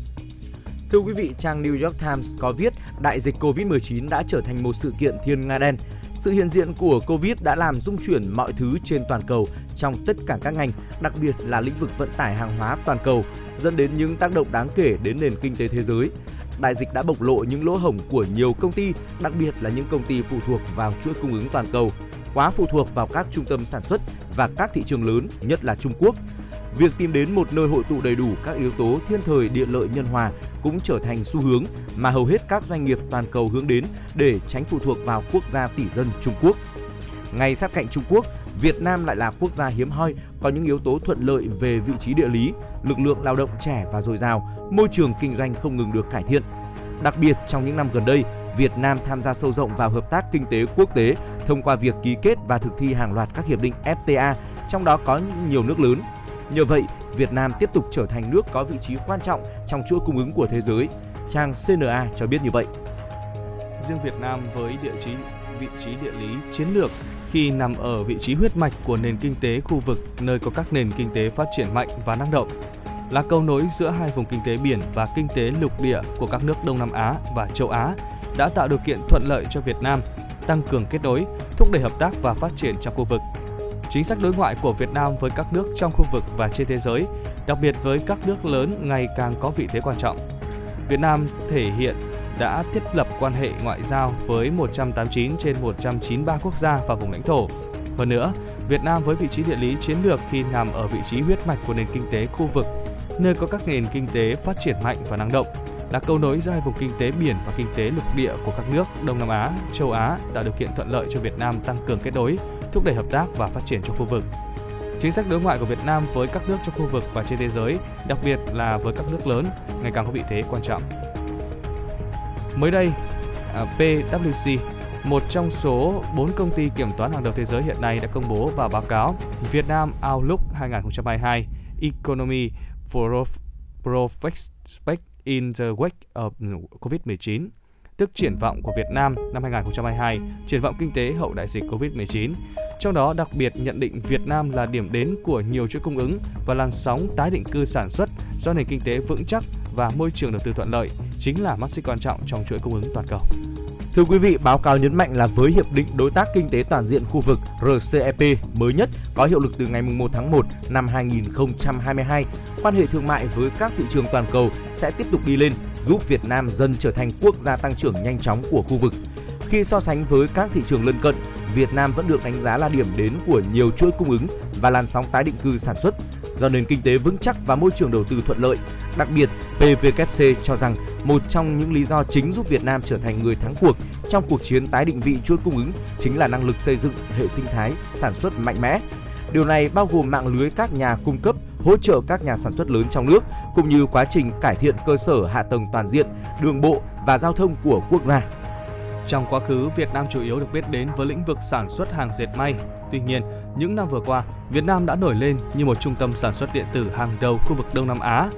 Thưa quý vị, trang New York Times có viết đại dịch Covid-19 đã trở thành một sự kiện thiên nga đen. Sự hiện diện của Covid đã làm rung chuyển mọi thứ trên toàn cầu trong tất cả các ngành, đặc biệt là lĩnh vực vận tải hàng hóa toàn cầu, dẫn đến những tác động đáng kể đến nền kinh tế thế giới. Đại dịch đã bộc lộ những lỗ hổng của nhiều công ty, đặc biệt là những công ty phụ thuộc vào chuỗi cung ứng toàn cầu, quá phụ thuộc vào các trung tâm sản xuất và các thị trường lớn, nhất là Trung Quốc. Việc tìm đến một nơi hội tụ đầy đủ các yếu tố thiên thời địa lợi nhân hòa cũng trở thành xu hướng mà hầu hết các doanh nghiệp toàn cầu hướng đến để tránh phụ thuộc vào quốc gia tỷ dân Trung Quốc. Ngay sát cạnh Trung Quốc, Việt Nam lại là quốc gia hiếm hoi có những yếu tố thuận lợi về vị trí địa lý, lực lượng lao động trẻ và dồi dào, môi trường kinh doanh không ngừng được cải thiện. Đặc biệt trong những năm gần đây, Việt Nam tham gia sâu rộng vào hợp tác kinh tế quốc tế thông qua việc ký kết và thực thi hàng loạt các hiệp định FTA, trong đó có nhiều nước lớn. Nhờ vậy, Việt Nam tiếp tục trở thành nước có vị trí quan trọng trong chuỗi cung ứng của thế giới. Trang CNA cho biết như vậy. Riêng Việt Nam với địa trí vị trí địa lý chiến lược khi nằm ở vị trí huyết mạch của nền kinh tế khu vực nơi có các nền kinh tế phát triển mạnh và năng động, là cầu nối giữa hai vùng kinh tế biển và kinh tế lục địa của các nước Đông Nam Á và châu Á đã tạo điều kiện thuận lợi cho Việt Nam tăng cường kết nối, thúc đẩy hợp tác và phát triển trong khu vực. Chính sách đối ngoại của Việt Nam với các nước trong khu vực và trên thế giới, đặc biệt với các nước lớn ngày càng có vị thế quan trọng. Việt Nam thể hiện đã thiết lập quan hệ ngoại giao với 189 trên 193 quốc gia và vùng lãnh thổ. Hơn nữa, Việt Nam với vị trí địa lý chiến lược khi nằm ở vị trí huyết mạch của nền kinh tế khu vực, nơi có các nền kinh tế phát triển mạnh và năng động, là cầu nối giữa hai vùng kinh tế biển và kinh tế lục địa của các nước Đông Nam Á, châu Á tạo điều kiện thuận lợi cho Việt Nam tăng cường kết nối, thúc đẩy hợp tác và phát triển trong khu vực. Chính sách đối ngoại của Việt Nam với các nước trong khu vực và trên thế giới, đặc biệt là với các nước lớn, ngày càng có vị thế quan trọng. Mới đây, à, PwC, một trong số 4 công ty kiểm toán hàng đầu thế giới hiện nay đã công bố và báo cáo Việt Nam Outlook 2022 Economy for in the Wake of COVID-19, tức triển vọng của Việt Nam năm 2022, triển vọng kinh tế hậu đại dịch COVID-19. Trong đó đặc biệt nhận định Việt Nam là điểm đến của nhiều chuỗi cung ứng và làn sóng tái định cư sản xuất do nền kinh tế vững chắc và môi trường đầu tư thuận lợi chính là mắt xích quan trọng trong chuỗi cung ứng toàn cầu. Thưa quý vị, báo cáo nhấn mạnh là với Hiệp định Đối tác Kinh tế Toàn diện khu vực RCEP mới nhất có hiệu lực từ ngày 1 tháng 1 năm 2022, quan hệ thương mại với các thị trường toàn cầu sẽ tiếp tục đi lên, giúp Việt Nam dần trở thành quốc gia tăng trưởng nhanh chóng của khu vực. Khi so sánh với các thị trường lân cận, Việt Nam vẫn được đánh giá là điểm đến của nhiều chuỗi cung ứng và làn sóng tái định cư sản xuất do nền kinh tế vững chắc và môi trường đầu tư thuận lợi. Đặc biệt, PVKC cho rằng một trong những lý do chính giúp Việt Nam trở thành người thắng cuộc trong cuộc chiến tái định vị chuỗi cung ứng chính là năng lực xây dựng hệ sinh thái sản xuất mạnh mẽ. Điều này bao gồm mạng lưới các nhà cung cấp, hỗ trợ các nhà sản xuất lớn trong nước cũng như quá trình cải thiện cơ sở hạ tầng toàn diện, đường bộ và giao thông của quốc gia. Trong quá khứ, Việt Nam chủ yếu được biết đến với lĩnh vực sản xuất hàng dệt may. Tuy nhiên, những năm vừa qua, Việt Nam đã nổi lên như một trung tâm sản xuất điện tử hàng đầu khu vực Đông Nam Á.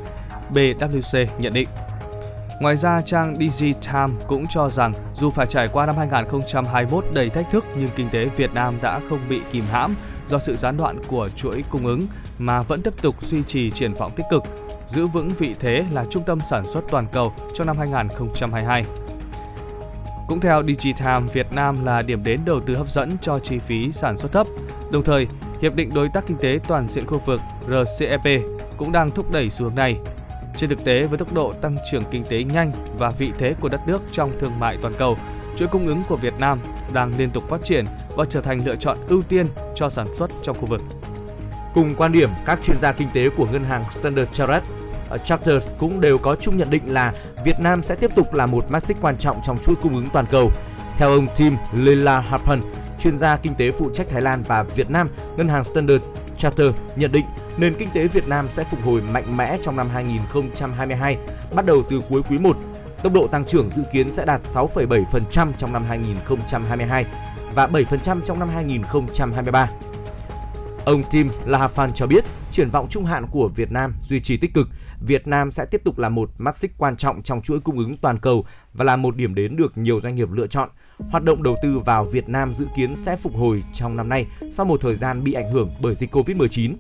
BWC nhận định. Ngoài ra, trang DigiTime cũng cho rằng dù phải trải qua năm 2021 đầy thách thức nhưng kinh tế Việt Nam đã không bị kìm hãm do sự gián đoạn của chuỗi cung ứng mà vẫn tiếp tục duy trì triển vọng tích cực. giữ vững vị thế là trung tâm sản xuất toàn cầu trong năm 2022. Cũng theo Digitime, Việt Nam là điểm đến đầu tư hấp dẫn cho chi phí sản xuất thấp. Đồng thời, Hiệp định Đối tác Kinh tế Toàn diện khu vực RCEP cũng đang thúc đẩy xu hướng này. Trên thực tế, với tốc độ tăng trưởng kinh tế nhanh và vị thế của đất nước trong thương mại toàn cầu, chuỗi cung ứng của Việt Nam đang liên tục phát triển và trở thành lựa chọn ưu tiên cho sản xuất trong khu vực. Cùng quan điểm, các chuyên gia kinh tế của ngân hàng Standard Chartered Ờ, Charter cũng đều có chung nhận định là Việt Nam sẽ tiếp tục là một mắt xích quan trọng trong chuỗi cung ứng toàn cầu. Theo ông Tim Lila Harpan, chuyên gia kinh tế phụ trách Thái Lan và Việt Nam, ngân hàng Standard Charter nhận định nền kinh tế Việt Nam sẽ phục hồi mạnh mẽ trong năm 2022, bắt đầu từ cuối quý 1. Tốc độ tăng trưởng dự kiến sẽ đạt 6,7% trong năm 2022 và 7% trong năm 2023. Ông Tim Lahafan cho biết, triển vọng trung hạn của Việt Nam duy trì tích cực. Việt Nam sẽ tiếp tục là một mắt xích quan trọng trong chuỗi cung ứng toàn cầu và là một điểm đến được nhiều doanh nghiệp lựa chọn. Hoạt động đầu tư vào Việt Nam dự kiến sẽ phục hồi trong năm nay sau một thời gian bị ảnh hưởng bởi dịch Covid-19.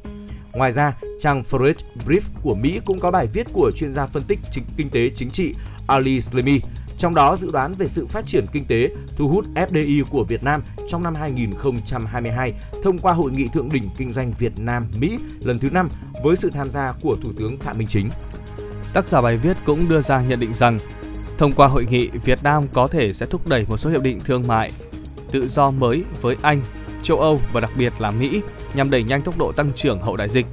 Ngoài ra, trang Forex Brief của Mỹ cũng có bài viết của chuyên gia phân tích chính, kinh tế chính trị Ali Slimi trong đó dự đoán về sự phát triển kinh tế, thu hút FDI của Việt Nam trong năm 2022 thông qua Hội nghị Thượng đỉnh Kinh doanh Việt Nam Mỹ lần thứ 5 với sự tham gia của Thủ tướng Phạm Minh Chính. Tác giả bài viết cũng đưa ra nhận định rằng thông qua hội nghị Việt Nam có thể sẽ thúc đẩy một số hiệp định thương mại tự do mới với Anh, châu Âu và đặc biệt là Mỹ nhằm đẩy nhanh tốc độ tăng trưởng hậu đại dịch.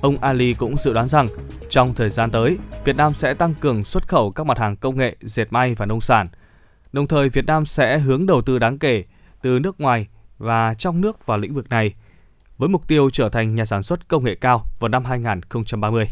Ông Ali cũng dự đoán rằng trong thời gian tới, Việt Nam sẽ tăng cường xuất khẩu các mặt hàng công nghệ, dệt may và nông sản. Đồng thời, Việt Nam sẽ hướng đầu tư đáng kể từ nước ngoài và trong nước vào lĩnh vực này, với mục tiêu trở thành nhà sản xuất công nghệ cao vào năm 2030.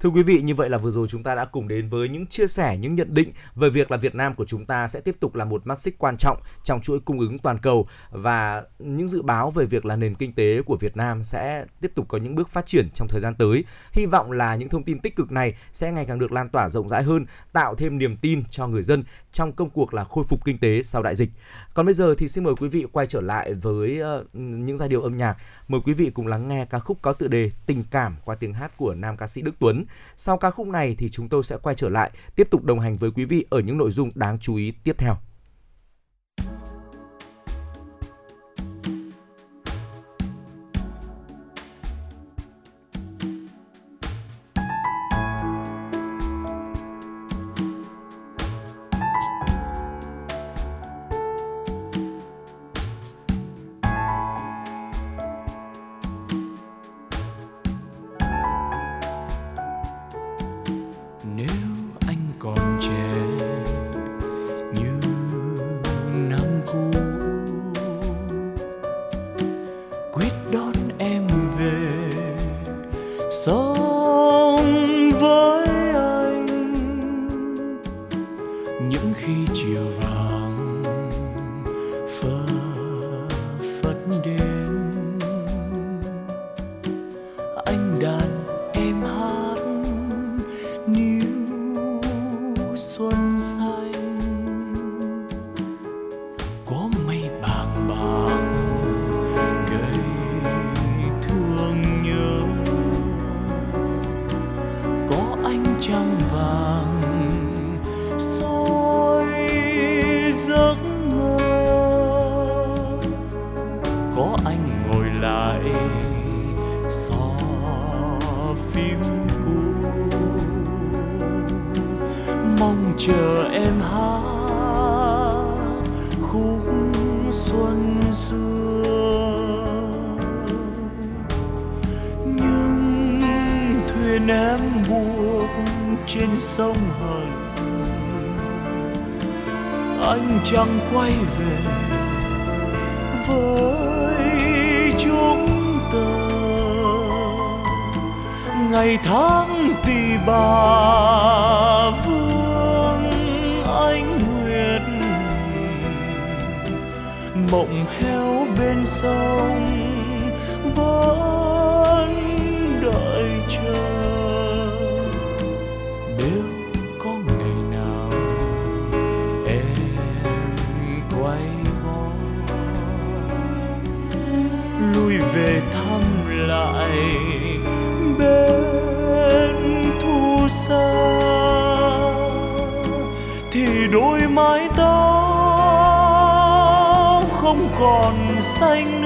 Thưa quý vị, như vậy là vừa rồi chúng ta đã cùng đến với những chia sẻ, những nhận định về việc là Việt Nam của chúng ta sẽ tiếp tục là một mắt xích quan trọng trong chuỗi cung ứng toàn cầu và những dự báo về việc là nền kinh tế của Việt Nam sẽ tiếp tục có những bước phát triển trong thời gian tới. Hy vọng là những thông tin tích cực này sẽ ngày càng được lan tỏa rộng rãi hơn, tạo thêm niềm tin cho người dân trong công cuộc là khôi phục kinh tế sau đại dịch. Còn bây giờ thì xin mời quý vị quay trở lại với uh, những giai điệu âm nhạc. Mời quý vị cùng lắng nghe ca khúc có tựa đề Tình cảm qua tiếng hát của nam ca sĩ Đức Tuấn. Sau ca khúc này thì chúng tôi sẽ quay trở lại tiếp tục đồng hành với quý vị ở những nội dung đáng chú ý tiếp theo. Ngày tháng tỳ bà vương anh nguyệt mộng heo xanh.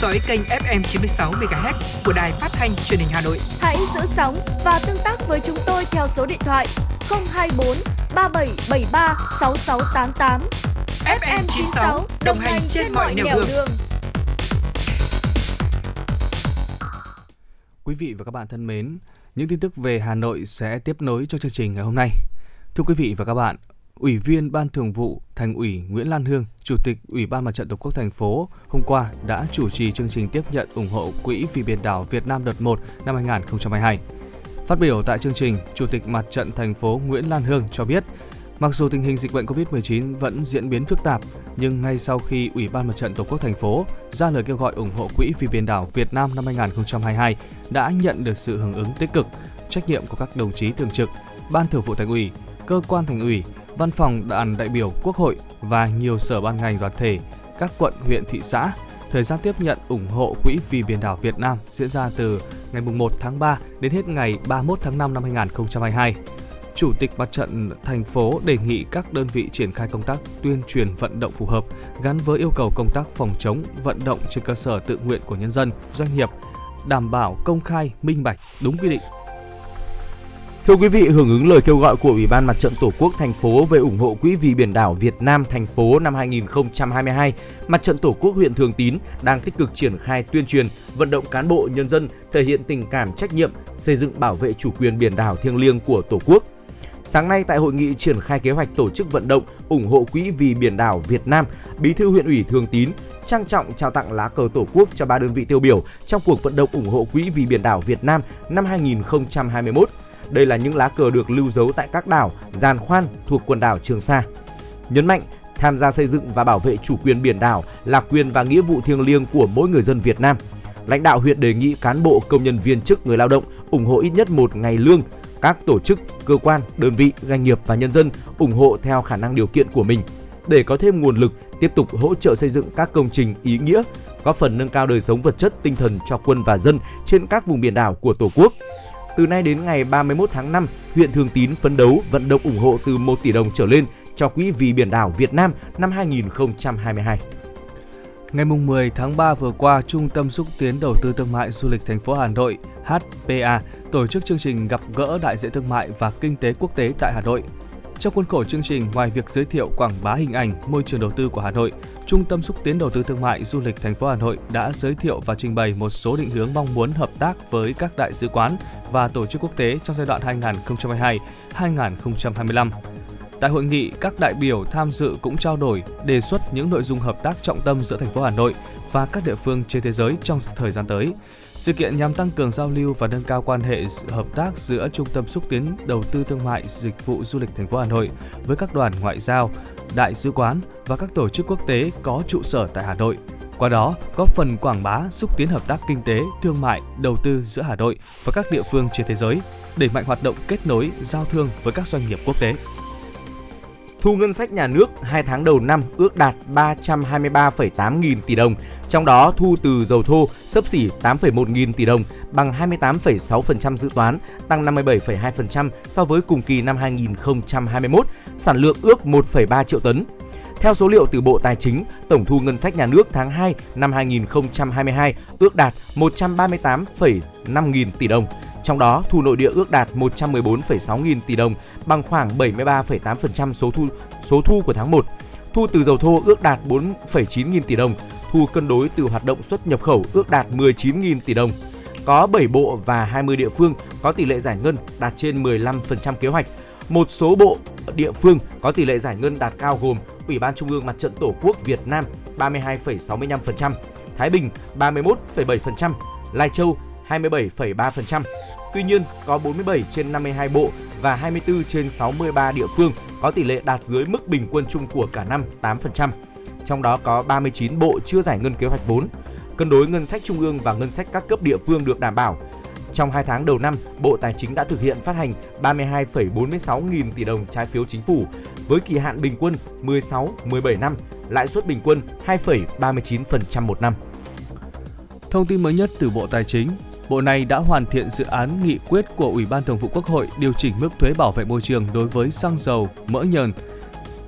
Dõi kênh FM 96 MHz của đài phát thanh truyền hình Hà Nội. Hãy giữ sóng và tương tác với chúng tôi theo số điện thoại 024 3773 6688. FM 96 đồng hành trên mọi nẻo đường. Quý vị và các bạn thân mến, những tin tức về Hà Nội sẽ tiếp nối cho chương trình ngày hôm nay. Thưa quý vị và các bạn, Ủy viên Ban Thường vụ Thành ủy Nguyễn Lan Hương, Chủ tịch Ủy ban Mặt trận Tổ quốc thành phố hôm qua đã chủ trì chương trình tiếp nhận ủng hộ Quỹ vì biển đảo Việt Nam đợt 1 năm 2022. Phát biểu tại chương trình, Chủ tịch Mặt trận thành phố Nguyễn Lan Hương cho biết, mặc dù tình hình dịch bệnh COVID-19 vẫn diễn biến phức tạp, nhưng ngay sau khi Ủy ban Mặt trận Tổ quốc thành phố ra lời kêu gọi ủng hộ Quỹ vì biển đảo Việt Nam năm 2022 đã nhận được sự hưởng ứng tích cực, trách nhiệm của các đồng chí thường trực, Ban Thường vụ Thành ủy, cơ quan Thành ủy, Văn phòng Đoàn đại biểu Quốc hội và nhiều sở ban ngành đoàn thể, các quận, huyện, thị xã. Thời gian tiếp nhận ủng hộ Quỹ vì biển đảo Việt Nam diễn ra từ ngày 1 tháng 3 đến hết ngày 31 tháng 5 năm 2022. Chủ tịch Mặt trận thành phố đề nghị các đơn vị triển khai công tác tuyên truyền vận động phù hợp gắn với yêu cầu công tác phòng chống vận động trên cơ sở tự nguyện của nhân dân, doanh nghiệp, đảm bảo công khai, minh bạch, đúng quy định Thưa quý vị, hưởng ứng lời kêu gọi của Ủy ban Mặt trận Tổ quốc thành phố về ủng hộ Quỹ vì biển đảo Việt Nam thành phố năm 2022, Mặt trận Tổ quốc huyện Thường Tín đang tích cực triển khai tuyên truyền, vận động cán bộ nhân dân thể hiện tình cảm trách nhiệm, xây dựng bảo vệ chủ quyền biển đảo thiêng liêng của Tổ quốc. Sáng nay tại hội nghị triển khai kế hoạch tổ chức vận động ủng hộ Quỹ vì biển đảo Việt Nam, Bí thư huyện ủy Thường Tín trang trọng trao tặng lá cờ Tổ quốc cho ba đơn vị tiêu biểu trong cuộc vận động ủng hộ Quỹ vì biển đảo Việt Nam năm 2021. Đây là những lá cờ được lưu giấu tại các đảo, giàn khoan thuộc quần đảo Trường Sa. Nhấn mạnh, tham gia xây dựng và bảo vệ chủ quyền biển đảo là quyền và nghĩa vụ thiêng liêng của mỗi người dân Việt Nam. Lãnh đạo huyện đề nghị cán bộ, công nhân viên chức, người lao động ủng hộ ít nhất một ngày lương. Các tổ chức, cơ quan, đơn vị, doanh nghiệp và nhân dân ủng hộ theo khả năng điều kiện của mình để có thêm nguồn lực tiếp tục hỗ trợ xây dựng các công trình ý nghĩa, góp phần nâng cao đời sống vật chất tinh thần cho quân và dân trên các vùng biển đảo của Tổ quốc. Từ nay đến ngày 31 tháng 5, huyện Thường Tín phấn đấu vận động ủng hộ từ 1 tỷ đồng trở lên cho Quỹ vì biển đảo Việt Nam năm 2022. Ngày 10 tháng 3 vừa qua, Trung tâm xúc tiến đầu tư thương mại du lịch thành phố Hà Nội HPA tổ chức chương trình gặp gỡ đại diện thương mại và kinh tế quốc tế tại Hà Nội. Trong khuôn khổ chương trình, ngoài việc giới thiệu quảng bá hình ảnh môi trường đầu tư của Hà Nội, Trung tâm xúc tiến đầu tư thương mại du lịch thành phố Hà Nội đã giới thiệu và trình bày một số định hướng mong muốn hợp tác với các đại sứ quán và tổ chức quốc tế trong giai đoạn 2022-2025. Tại hội nghị, các đại biểu tham dự cũng trao đổi, đề xuất những nội dung hợp tác trọng tâm giữa thành phố Hà Nội và các địa phương trên thế giới trong thời gian tới. Sự kiện nhằm tăng cường giao lưu và nâng cao quan hệ hợp tác giữa Trung tâm xúc tiến đầu tư thương mại dịch vụ du lịch thành phố Hà Nội với các đoàn ngoại giao, đại sứ quán và các tổ chức quốc tế có trụ sở tại Hà Nội. Qua đó, góp phần quảng bá, xúc tiến hợp tác kinh tế, thương mại, đầu tư giữa Hà Nội và các địa phương trên thế giới, đẩy mạnh hoạt động kết nối, giao thương với các doanh nghiệp quốc tế. Thu ngân sách nhà nước 2 tháng đầu năm ước đạt 323,8 nghìn tỷ đồng, trong đó thu từ dầu thô sấp xỉ 8,1 nghìn tỷ đồng, bằng 28,6% dự toán, tăng 57,2% so với cùng kỳ năm 2021, sản lượng ước 1,3 triệu tấn. Theo số liệu từ Bộ Tài chính, tổng thu ngân sách nhà nước tháng 2 năm 2022 ước đạt 138,5 nghìn tỷ đồng, trong đó, thu nội địa ước đạt 114,6 nghìn tỷ đồng, bằng khoảng 73,8% số thu số thu của tháng 1. Thu từ dầu thô ước đạt 4,9 nghìn tỷ đồng, thu cân đối từ hoạt động xuất nhập khẩu ước đạt 19 nghìn tỷ đồng. Có 7 bộ và 20 địa phương có tỷ lệ giải ngân đạt trên 15% kế hoạch. Một số bộ địa phương có tỷ lệ giải ngân đạt cao gồm Ủy ban Trung ương Mặt trận Tổ quốc Việt Nam 32,65%, Thái Bình 31,7%, Lai Châu 27,3%. Tuy nhiên, có 47 trên 52 bộ và 24 trên 63 địa phương có tỷ lệ đạt dưới mức bình quân chung của cả năm 8%. Trong đó có 39 bộ chưa giải ngân kế hoạch vốn. Cân đối ngân sách trung ương và ngân sách các cấp địa phương được đảm bảo. Trong 2 tháng đầu năm, Bộ Tài chính đã thực hiện phát hành 32,46 nghìn tỷ đồng trái phiếu chính phủ với kỳ hạn bình quân 16-17 năm, lãi suất bình quân 2,39% một năm. Thông tin mới nhất từ Bộ Tài chính, Bộ này đã hoàn thiện dự án nghị quyết của Ủy ban Thường vụ Quốc hội điều chỉnh mức thuế bảo vệ môi trường đối với xăng dầu, mỡ nhờn.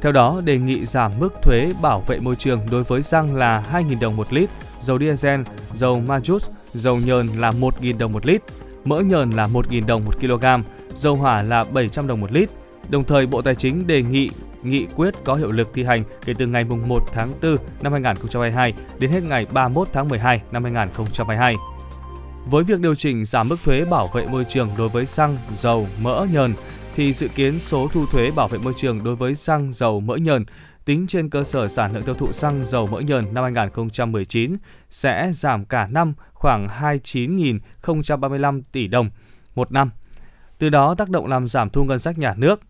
Theo đó, đề nghị giảm mức thuế bảo vệ môi trường đối với xăng là 2.000 đồng một lít, dầu diesel, dầu mazut, dầu nhờn là 1.000 đồng một lít, mỡ nhờn là 1.000 đồng một kg, dầu hỏa là 700 đồng một lít. Đồng thời, Bộ Tài chính đề nghị nghị quyết có hiệu lực thi hành kể từ ngày 1 tháng 4 năm 2022 đến hết ngày 31 tháng 12 năm 2022. Với việc điều chỉnh giảm mức thuế bảo vệ môi trường đối với xăng, dầu, mỡ nhờn thì dự kiến số thu thuế bảo vệ môi trường đối với xăng, dầu, mỡ nhờn tính trên cơ sở sản lượng tiêu thụ xăng dầu mỡ nhờn năm 2019 sẽ giảm cả năm khoảng 29.035 tỷ đồng một năm. Từ đó tác động làm giảm thu ngân sách nhà nước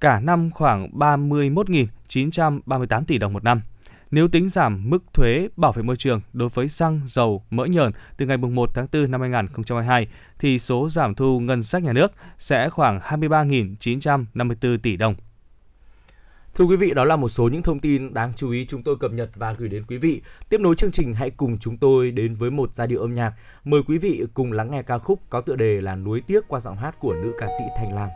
cả năm khoảng 31.938 tỷ đồng một năm. Nếu tính giảm mức thuế bảo vệ môi trường đối với xăng, dầu, mỡ nhờn từ ngày 1 tháng 4 năm 2022 thì số giảm thu ngân sách nhà nước sẽ khoảng 23.954 tỷ đồng. Thưa quý vị, đó là một số những thông tin đáng chú ý chúng tôi cập nhật và gửi đến quý vị. Tiếp nối chương trình hãy cùng chúng tôi đến với một giai điệu âm nhạc. Mời quý vị cùng lắng nghe ca khúc có tựa đề là Núi tiếc qua giọng hát của nữ ca sĩ Thanh Lam.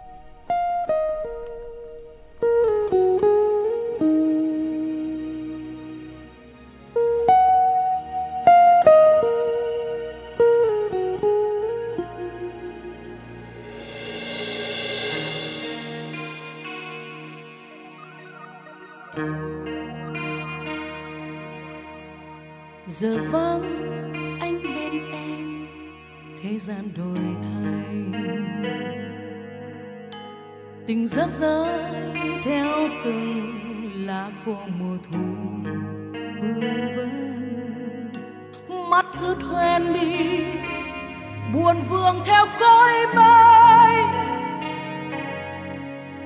Tình rớt rơi theo từng lá của mùa thu bơ vân mắt ướt hoen đi, buồn vương theo khói mây.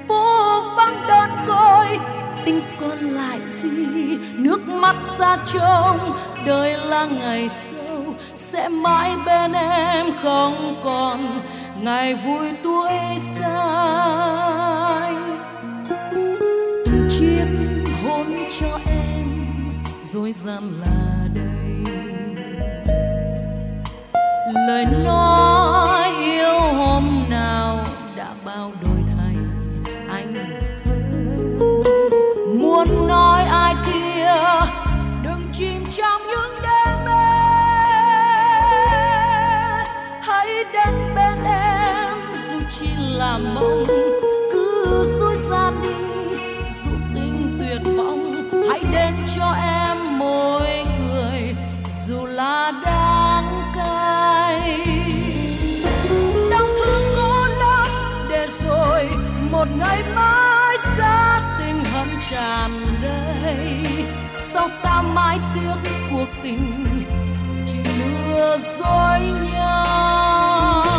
Phố vắng đơn côi, tình còn lại gì nước mắt xa trông, đời là ngày sâu, sẽ mãi bên em không còn ngày vui tuổi xanh từng chiếc hôn cho em dối gian là đây lời nói yêu hôm nào đã bao đổi thay anh muốn nói ai kia, đừng chìm trong mong cứ dối gian đi, dù tình tuyệt vọng, hãy đến cho em môi cười, dù là đáng cay. Đau thương có lắm, để rồi một ngày mai xa tình hận tràn đầy. Sao ta mãi tiếc cuộc tình chỉ lừa dối nhau?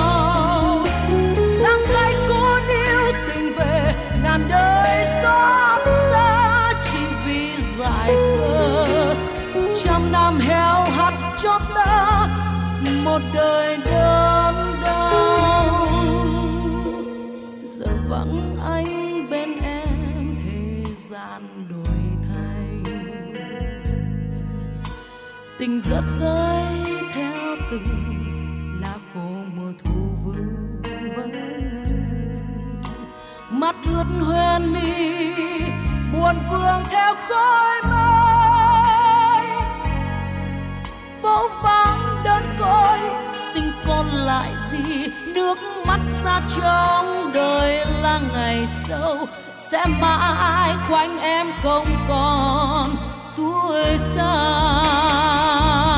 Làm heo hắt cho ta một đời đớn đau. Giờ vắng anh bên em, thế gian đổi thay. Tình rớt rơi theo từng lá khô mùa thu vương vấn mắt ướt hoen mi, buồn vương theo khói mây phố vắng đơn côi, tình còn lại gì? Nước mắt xa trong đời là ngày sâu, sẽ mãi quanh em không còn tuổi xa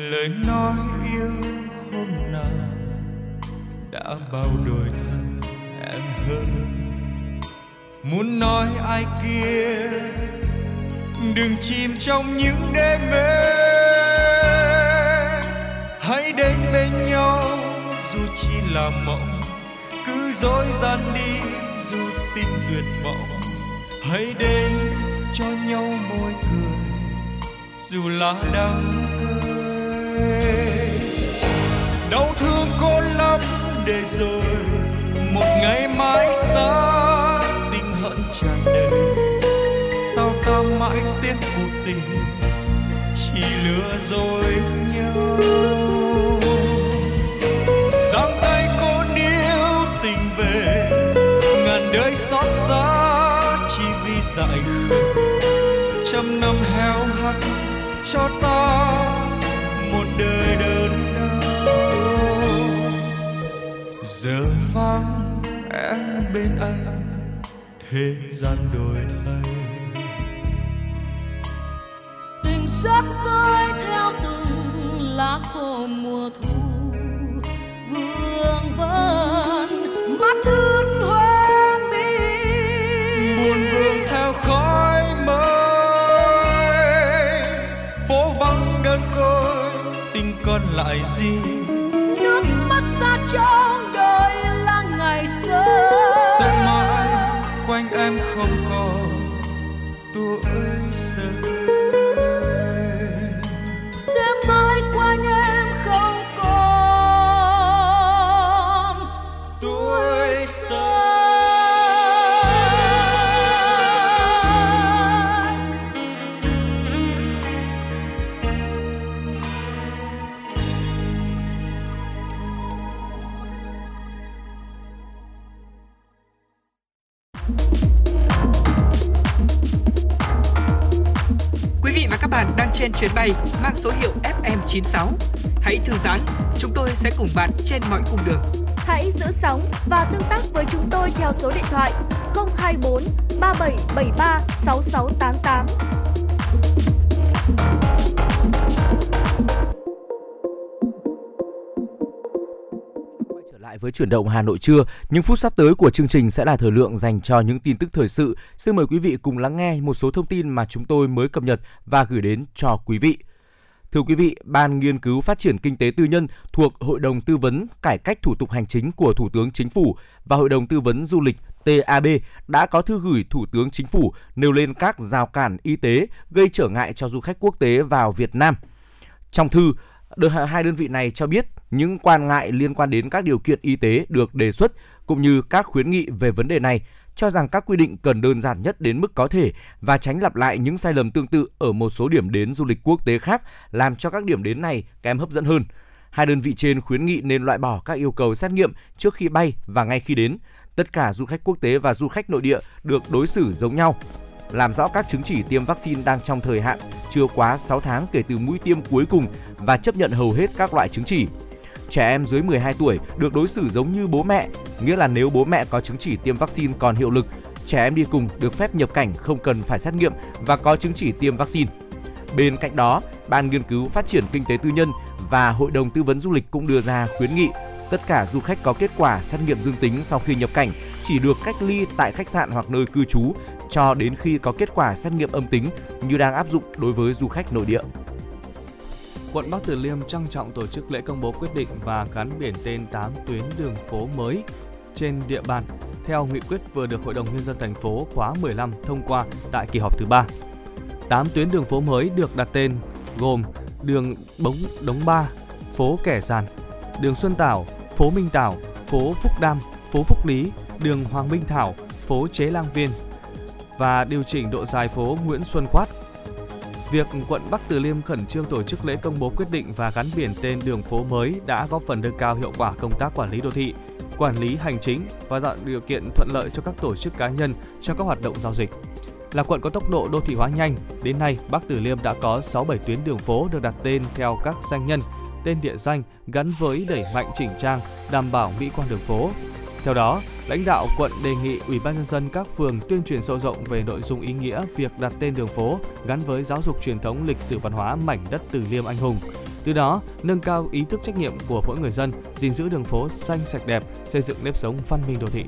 lời nói yêu hôm nào đã bao đổi thay em hơn. Muốn nói ai kia, đừng chìm trong những đêm mê. Hãy đến bên nhau, dù chỉ là mộng, cứ dối gian đi dù tin tuyệt vọng. Hãy đến cho nhau môi cười, dù là đắng cay đau thương cô lắm để rồi một ngày mãi xa tình hận tràn đầy. Sao ta mãi tiếc cuộc tình chỉ lừa dối nhau? Giang tay cô níu tình về, ngàn đời xót xa chỉ vì dại khờ. Trăm năm giờ vắng em bên anh thế gian đổi thay. Tình rớt rơi theo từng lá khô mùa thu. Vương vấn mắt ướt hoen mi. Buồn vương theo khói mây phố vắng đơn côi tình còn lại gì nước mắt xa trong mang số hiệu FM96. Hãy thư giãn, chúng tôi sẽ cùng bạn trên mọi cung đường. Hãy giữ sóng và tương tác với chúng tôi theo số điện thoại 024 3773 6688. lại với chuyển động Hà Nội trưa. Những phút sắp tới của chương trình sẽ là thời lượng dành cho những tin tức thời sự. Xin mời quý vị cùng lắng nghe một số thông tin mà chúng tôi mới cập nhật và gửi đến cho quý vị. Thưa quý vị, Ban Nghiên cứu Phát triển Kinh tế Tư nhân thuộc Hội đồng Tư vấn Cải cách Thủ tục Hành chính của Thủ tướng Chính phủ và Hội đồng Tư vấn Du lịch TAB đã có thư gửi Thủ tướng Chính phủ nêu lên các rào cản y tế gây trở ngại cho du khách quốc tế vào Việt Nam. Trong thư, hai đơn vị này cho biết những quan ngại liên quan đến các điều kiện y tế được đề xuất cũng như các khuyến nghị về vấn đề này cho rằng các quy định cần đơn giản nhất đến mức có thể và tránh lặp lại những sai lầm tương tự ở một số điểm đến du lịch quốc tế khác làm cho các điểm đến này kém hấp dẫn hơn. Hai đơn vị trên khuyến nghị nên loại bỏ các yêu cầu xét nghiệm trước khi bay và ngay khi đến. Tất cả du khách quốc tế và du khách nội địa được đối xử giống nhau. Làm rõ các chứng chỉ tiêm vaccine đang trong thời hạn, chưa quá 6 tháng kể từ mũi tiêm cuối cùng và chấp nhận hầu hết các loại chứng chỉ trẻ em dưới 12 tuổi được đối xử giống như bố mẹ, nghĩa là nếu bố mẹ có chứng chỉ tiêm vaccine còn hiệu lực, trẻ em đi cùng được phép nhập cảnh không cần phải xét nghiệm và có chứng chỉ tiêm vaccine. Bên cạnh đó, Ban nghiên cứu phát triển kinh tế tư nhân và Hội đồng tư vấn du lịch cũng đưa ra khuyến nghị tất cả du khách có kết quả xét nghiệm dương tính sau khi nhập cảnh chỉ được cách ly tại khách sạn hoặc nơi cư trú cho đến khi có kết quả xét nghiệm âm tính như đang áp dụng đối với du khách nội địa quận Bắc Từ Liêm trang trọng tổ chức lễ công bố quyết định và gắn biển tên 8 tuyến đường phố mới trên địa bàn theo nghị quyết vừa được Hội đồng nhân dân thành phố khóa 15 thông qua tại kỳ họp thứ 3. 8 tuyến đường phố mới được đặt tên gồm đường Bống Đống Ba, phố Kẻ Giàn, đường Xuân Tảo, phố Minh Tảo, phố Phúc Đam, phố Phúc Lý, đường Hoàng Minh Thảo, phố Chế Lang Viên và điều chỉnh độ dài phố Nguyễn Xuân Khoát Việc quận Bắc Từ Liêm khẩn trương tổ chức lễ công bố quyết định và gắn biển tên đường phố mới đã góp phần nâng cao hiệu quả công tác quản lý đô thị, quản lý hành chính và tạo điều kiện thuận lợi cho các tổ chức cá nhân trong các hoạt động giao dịch. Là quận có tốc độ đô thị hóa nhanh, đến nay Bắc Từ Liêm đã có 67 tuyến đường phố được đặt tên theo các danh nhân, tên địa danh gắn với đẩy mạnh chỉnh trang, đảm bảo mỹ quan đường phố. Theo đó, lãnh đạo quận đề nghị Ủy ban nhân dân các phường tuyên truyền sâu rộng về nội dung ý nghĩa việc đặt tên đường phố gắn với giáo dục truyền thống lịch sử văn hóa mảnh đất Từ Liêm anh hùng. Từ đó, nâng cao ý thức trách nhiệm của mỗi người dân, gìn giữ đường phố xanh sạch đẹp, xây dựng nếp sống văn minh đô thị.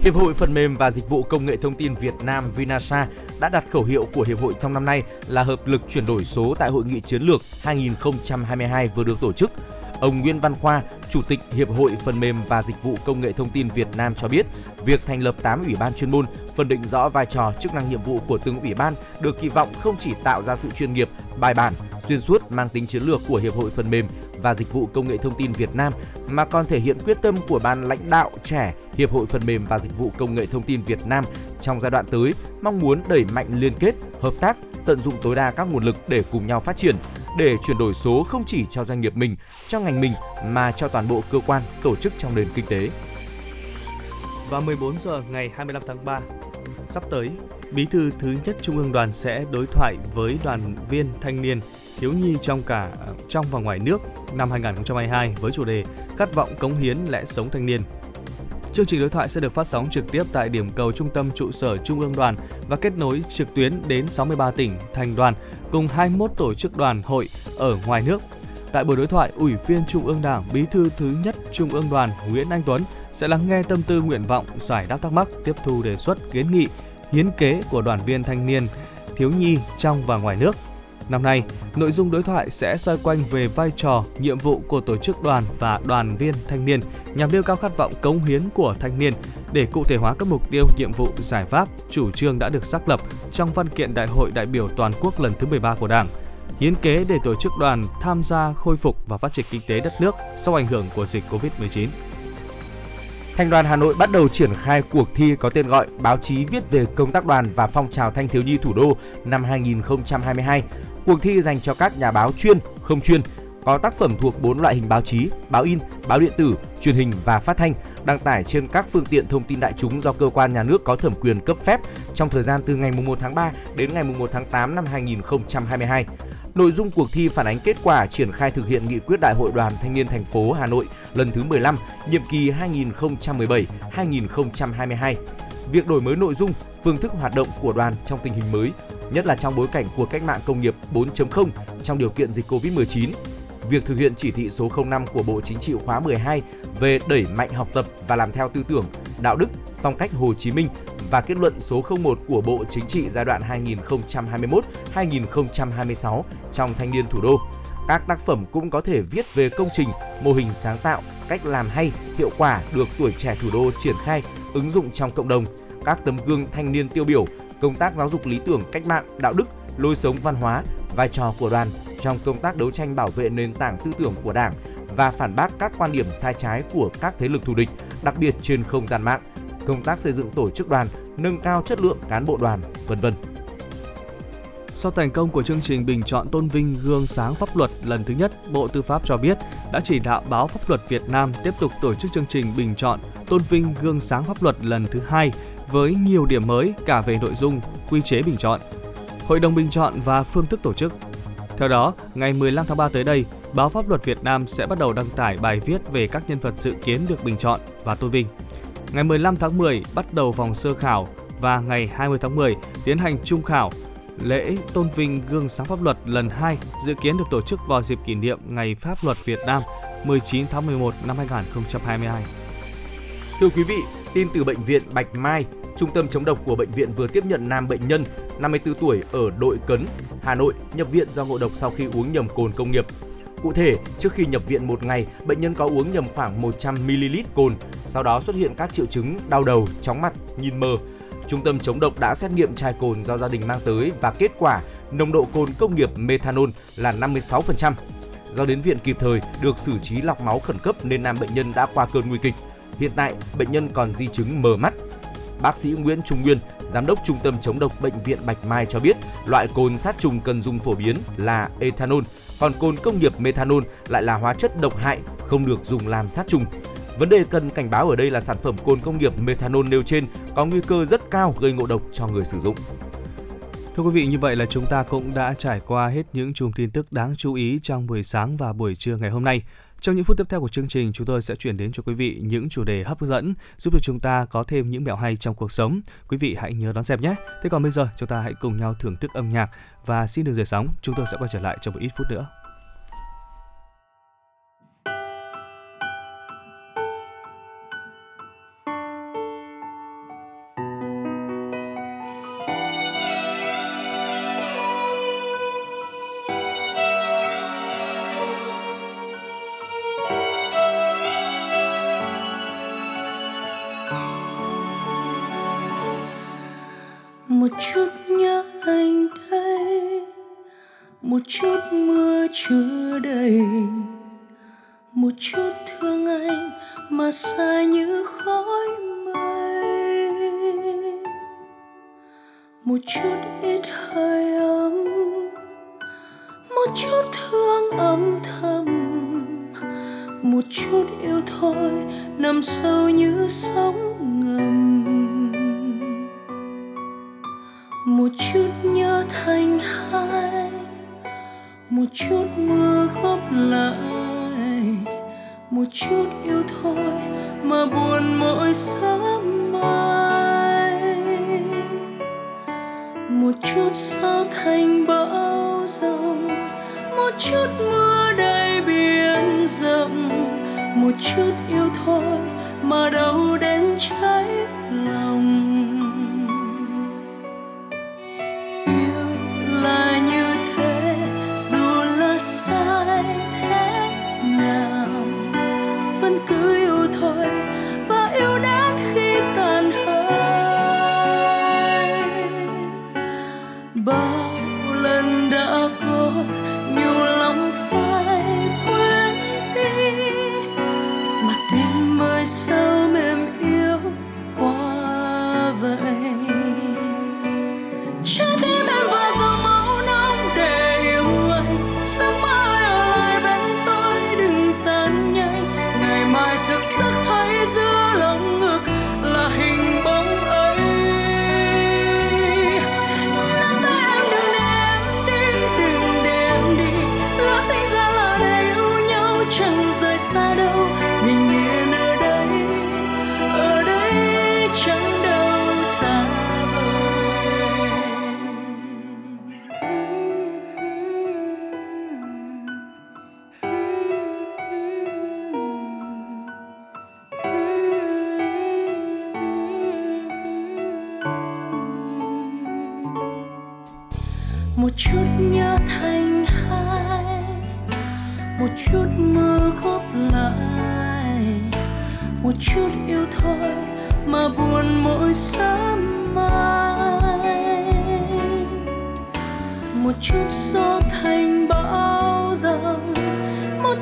Hiệp hội Phần mềm và Dịch vụ Công nghệ Thông tin Việt Nam Vinasa đã đặt khẩu hiệu của hiệp hội trong năm nay là hợp lực chuyển đổi số tại Hội nghị Chiến lược 2022 vừa được tổ chức – Ông Nguyễn Văn Khoa, Chủ tịch Hiệp hội Phần mềm và Dịch vụ Công nghệ Thông tin Việt Nam cho biết, việc thành lập 8 ủy ban chuyên môn, phân định rõ vai trò, chức năng nhiệm vụ của từng ủy ban được kỳ vọng không chỉ tạo ra sự chuyên nghiệp, bài bản, xuyên suốt mang tính chiến lược của Hiệp hội Phần mềm và Dịch vụ Công nghệ Thông tin Việt Nam mà còn thể hiện quyết tâm của ban lãnh đạo trẻ Hiệp hội Phần mềm và Dịch vụ Công nghệ Thông tin Việt Nam trong giai đoạn tới mong muốn đẩy mạnh liên kết, hợp tác, tận dụng tối đa các nguồn lực để cùng nhau phát triển, để chuyển đổi số không chỉ cho doanh nghiệp mình, cho ngành mình mà cho toàn bộ cơ quan, tổ chức trong nền kinh tế. Và 14 giờ ngày 25 tháng 3, sắp tới, Bí thư thứ nhất Trung ương Đoàn sẽ đối thoại với đoàn viên thanh niên thiếu nhi trong cả trong và ngoài nước năm 2022 với chủ đề Khát vọng cống hiến lẽ sống thanh niên. Chương trình đối thoại sẽ được phát sóng trực tiếp tại điểm cầu trung tâm trụ sở Trung ương đoàn và kết nối trực tuyến đến 63 tỉnh, thành đoàn cùng 21 tổ chức đoàn hội ở ngoài nước. Tại buổi đối thoại, Ủy viên Trung ương Đảng, Bí thư thứ nhất Trung ương Đoàn Nguyễn Anh Tuấn sẽ lắng nghe tâm tư nguyện vọng, giải đáp thắc mắc, tiếp thu đề xuất, kiến nghị, hiến kế của đoàn viên thanh niên, thiếu nhi trong và ngoài nước. Năm nay, nội dung đối thoại sẽ xoay quanh về vai trò, nhiệm vụ của tổ chức đoàn và đoàn viên thanh niên nhằm nêu cao khát vọng cống hiến của thanh niên để cụ thể hóa các mục tiêu, nhiệm vụ, giải pháp, chủ trương đã được xác lập trong văn kiện Đại hội đại biểu toàn quốc lần thứ 13 của Đảng hiến kế để tổ chức đoàn tham gia khôi phục và phát triển kinh tế đất nước sau ảnh hưởng của dịch Covid-19. Thành đoàn Hà Nội bắt đầu triển khai cuộc thi có tên gọi Báo chí viết về công tác đoàn và phong trào thanh thiếu nhi thủ đô năm 2022. Cuộc thi dành cho các nhà báo chuyên, không chuyên, có tác phẩm thuộc 4 loại hình báo chí, báo in, báo điện tử, truyền hình và phát thanh đăng tải trên các phương tiện thông tin đại chúng do cơ quan nhà nước có thẩm quyền cấp phép trong thời gian từ ngày 1 tháng 3 đến ngày 1 tháng 8 năm 2022. Nội dung cuộc thi phản ánh kết quả triển khai thực hiện nghị quyết Đại hội Đoàn Thanh niên thành phố Hà Nội lần thứ 15, nhiệm kỳ 2017-2022. Việc đổi mới nội dung, phương thức hoạt động của đoàn trong tình hình mới, nhất là trong bối cảnh cuộc cách mạng công nghiệp 4.0 trong điều kiện dịch Covid-19 việc thực hiện chỉ thị số 05 của Bộ Chính trị khóa 12 về đẩy mạnh học tập và làm theo tư tưởng, đạo đức, phong cách Hồ Chí Minh và kết luận số 01 của Bộ Chính trị giai đoạn 2021-2026 trong thanh niên thủ đô. Các tác phẩm cũng có thể viết về công trình, mô hình sáng tạo, cách làm hay, hiệu quả được tuổi trẻ thủ đô triển khai, ứng dụng trong cộng đồng. Các tấm gương thanh niên tiêu biểu, công tác giáo dục lý tưởng cách mạng, đạo đức, lối sống văn hóa, vai trò của đoàn trong công tác đấu tranh bảo vệ nền tảng tư tưởng của Đảng và phản bác các quan điểm sai trái của các thế lực thù địch, đặc biệt trên không gian mạng, công tác xây dựng tổ chức đoàn, nâng cao chất lượng cán bộ đoàn, vân vân. Sau thành công của chương trình bình chọn tôn vinh gương sáng pháp luật lần thứ nhất, Bộ Tư pháp cho biết đã chỉ đạo báo Pháp luật Việt Nam tiếp tục tổ chức chương trình bình chọn tôn vinh gương sáng pháp luật lần thứ hai với nhiều điểm mới cả về nội dung, quy chế bình chọn, hội đồng bình chọn và phương thức tổ chức. Theo đó, ngày 15 tháng 3 tới đây, báo Pháp luật Việt Nam sẽ bắt đầu đăng tải bài viết về các nhân vật dự kiến được bình chọn và tôn vinh. Ngày 15 tháng 10 bắt đầu vòng sơ khảo và ngày 20 tháng 10 tiến hành trung khảo Lễ tôn vinh gương sáng pháp luật lần 2 dự kiến được tổ chức vào dịp kỷ niệm Ngày Pháp luật Việt Nam 19 tháng 11 năm 2022. Thưa quý vị, tin từ bệnh viện Bạch Mai, Trung tâm chống độc của bệnh viện vừa tiếp nhận nam bệnh nhân 54 tuổi ở Đội Cấn, Hà Nội nhập viện do ngộ độc sau khi uống nhầm cồn công nghiệp. Cụ thể, trước khi nhập viện một ngày, bệnh nhân có uống nhầm khoảng 100 ml cồn, sau đó xuất hiện các triệu chứng đau đầu, chóng mặt, nhìn mờ, Trung tâm chống độc đã xét nghiệm chai cồn do gia đình mang tới và kết quả nồng độ cồn công nghiệp methanol là 56%. Do đến viện kịp thời, được xử trí lọc máu khẩn cấp nên nam bệnh nhân đã qua cơn nguy kịch. Hiện tại, bệnh nhân còn di chứng mờ mắt. Bác sĩ Nguyễn Trung Nguyên, giám đốc Trung tâm chống độc bệnh viện Bạch Mai cho biết, loại cồn sát trùng cần dùng phổ biến là ethanol, còn cồn công nghiệp methanol lại là hóa chất độc hại, không được dùng làm sát trùng. Vấn đề cần cảnh báo ở đây là sản phẩm cồn công nghiệp methanol nêu trên có nguy cơ rất cao gây ngộ độc cho người sử dụng. Thưa quý vị, như vậy là chúng ta cũng đã trải qua hết những chùm tin tức đáng chú ý trong buổi sáng và buổi trưa ngày hôm nay. Trong những phút tiếp theo của chương trình, chúng tôi sẽ chuyển đến cho quý vị những chủ đề hấp dẫn giúp cho chúng ta có thêm những mẹo hay trong cuộc sống. Quý vị hãy nhớ đón xem nhé. Thế còn bây giờ, chúng ta hãy cùng nhau thưởng thức âm nhạc và xin đừng rời sóng. Chúng tôi sẽ quay trở lại trong một ít phút nữa.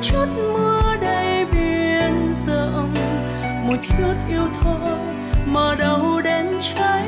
Chút mưa đầy biển rộng một chút yêu thôi mà đâu đến cháy.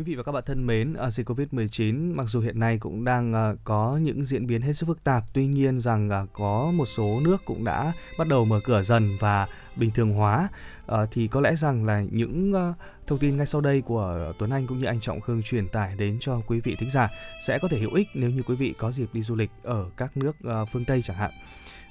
Quý vị và các bạn thân mến, à, dịch Covid-19 mặc dù hiện nay cũng đang à, có những diễn biến hết sức phức tạp, tuy nhiên rằng à, có một số nước cũng đã bắt đầu mở cửa dần và bình thường hóa. À, thì có lẽ rằng là những à, thông tin ngay sau đây của Tuấn Anh cũng như anh Trọng Khương truyền tải đến cho quý vị thính giả sẽ có thể hữu ích nếu như quý vị có dịp đi du lịch ở các nước à, phương Tây chẳng hạn.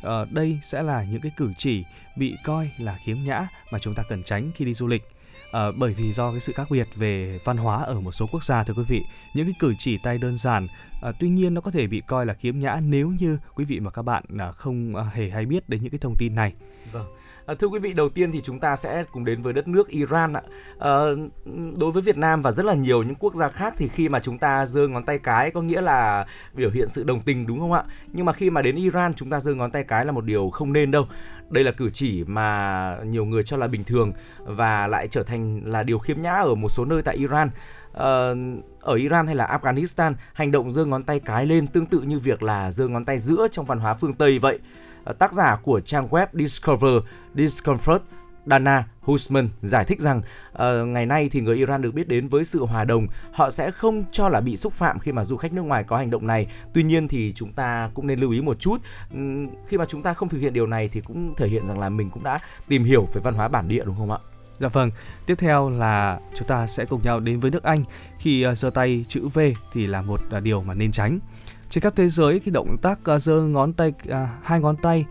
Ờ, đây sẽ là những cái cử chỉ bị coi là khiếm nhã mà chúng ta cần tránh khi đi du lịch à, bởi vì do cái sự khác biệt về văn hóa ở một số quốc gia thưa quý vị những cái cử chỉ tay đơn giản à, tuy nhiên nó có thể bị coi là khiếm nhã nếu như quý vị và các bạn à, không à, hề hay biết đến những cái thông tin này Vâng. À, thưa quý vị, đầu tiên thì chúng ta sẽ cùng đến với đất nước Iran ạ. À, đối với Việt Nam và rất là nhiều những quốc gia khác thì khi mà chúng ta giơ ngón tay cái có nghĩa là biểu hiện sự đồng tình đúng không ạ? Nhưng mà khi mà đến Iran chúng ta giơ ngón tay cái là một điều không nên đâu. Đây là cử chỉ mà nhiều người cho là bình thường và lại trở thành là điều khiếm nhã ở một số nơi tại Iran. Ờ, ở Iran hay là Afghanistan, hành động giơ ngón tay cái lên tương tự như việc là giơ ngón tay giữa trong văn hóa phương Tây vậy. Ờ, tác giả của trang web Discover Discomfort Dana Husman giải thích rằng uh, ngày nay thì người Iran được biết đến với sự hòa đồng, họ sẽ không cho là bị xúc phạm khi mà du khách nước ngoài có hành động này. Tuy nhiên thì chúng ta cũng nên lưu ý một chút, ừm, khi mà chúng ta không thực hiện điều này thì cũng thể hiện rằng là mình cũng đã tìm hiểu về văn hóa bản địa đúng không ạ? Dạ vâng, tiếp theo là chúng ta sẽ cùng nhau đến với nước Anh khi ờ, giơ tay chữ V thì là một à, điều mà nên tránh. Trên khắp thế giới khi động tác à, giơ ngón tay à, hai ngón tay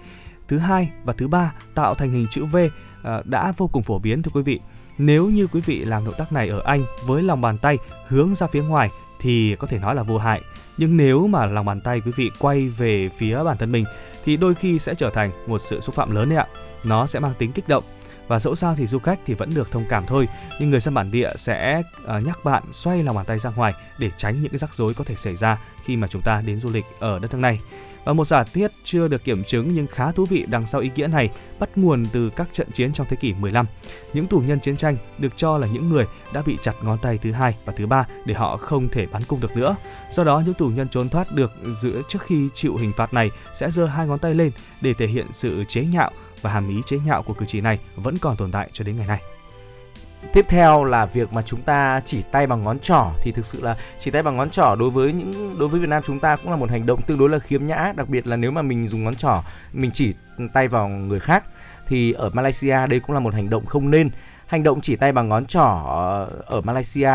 thứ hai và thứ ba tạo thành hình chữ V à, đã vô cùng phổ biến thưa quý vị. Nếu như quý vị làm động tác này ở Anh với lòng bàn tay hướng ra phía ngoài thì có thể nói là vô hại. Nhưng nếu mà lòng bàn tay quý vị quay về phía bản thân mình thì đôi khi sẽ trở thành một sự xúc phạm lớn đấy ạ. Nó sẽ mang tính kích động và dẫu sao thì du khách thì vẫn được thông cảm thôi nhưng người dân bản địa sẽ uh, nhắc bạn xoay lòng bàn tay ra ngoài để tránh những cái rắc rối có thể xảy ra khi mà chúng ta đến du lịch ở đất nước này và một giả thiết chưa được kiểm chứng nhưng khá thú vị đằng sau ý nghĩa này bắt nguồn từ các trận chiến trong thế kỷ 15. Những tù nhân chiến tranh được cho là những người đã bị chặt ngón tay thứ hai và thứ ba để họ không thể bắn cung được nữa. Do đó những tù nhân trốn thoát được giữa trước khi chịu hình phạt này sẽ giơ hai ngón tay lên để thể hiện sự chế nhạo và hàm ý chế nhạo của cử chỉ này vẫn còn tồn tại cho đến ngày nay. tiếp theo là việc mà chúng ta chỉ tay bằng ngón trỏ. Thì thực sự là chỉ tay bằng ngón trỏ đối với những, đối với Việt Nam chúng ta cũng là một hành động tương đối là khiếm nhã. Đặc biệt là nếu mà mình dùng ngón trỏ, mình chỉ tay vào người khác, thì ở Malaysia đây cũng là một hành động không nên hành động chỉ tay bằng ngón trỏ ờ, ở Malaysia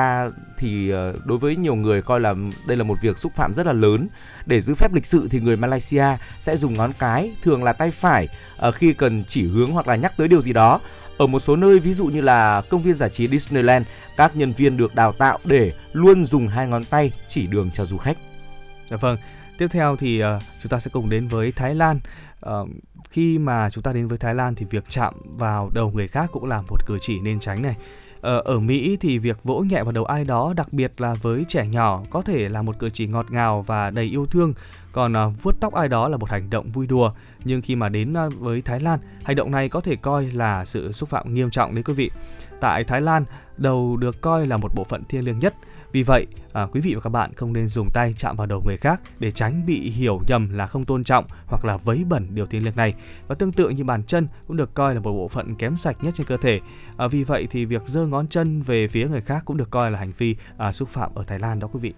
thì ờ, đối với nhiều người coi là đây là một việc xúc phạm rất là lớn. Để giữ phép lịch sự thì người Malaysia sẽ dùng ngón cái, thường là tay phải ờ, khi cần chỉ hướng hoặc là nhắc tới điều gì đó. Ở một số nơi ví dụ như là công viên giải trí Disneyland, các nhân viên được đào tạo để luôn dùng hai ngón tay chỉ đường cho du khách. Dạ vâng. Tiếp theo thì uh, chúng ta sẽ cùng đến với Thái Lan. Uh, khi mà chúng ta đến với Thái Lan thì việc chạm vào đầu người khác cũng là một cử chỉ nên tránh này. Ở, ở Mỹ thì việc vỗ nhẹ vào đầu ai đó, đặc biệt là với trẻ nhỏ, có thể là một cử chỉ ngọt ngào và đầy yêu thương. Còn ờ, vuốt tóc ai đó là một hành động vui đùa. Nhưng khi mà đến ờ, với Thái Lan, hành động này có thể coi là sự xúc phạm nghiêm trọng đấy quý vị. Tại Thái Lan, đầu được coi là một bộ phận thiêng liêng nhất. Vì vậy, à, quý vị và các bạn không nên dùng tay chạm vào đầu người khác để tránh bị hiểu nhầm là không tôn trọng hoặc là vấy bẩn điều thiêng liêng này. Và tương tự như bàn chân cũng được coi là một bộ phận kém sạch nhất trên cơ thể. À, vì vậy thì việc giơ ngón chân về phía người khác cũng được coi là hành vi à, xúc phạm ở Thái Lan đó quý vị.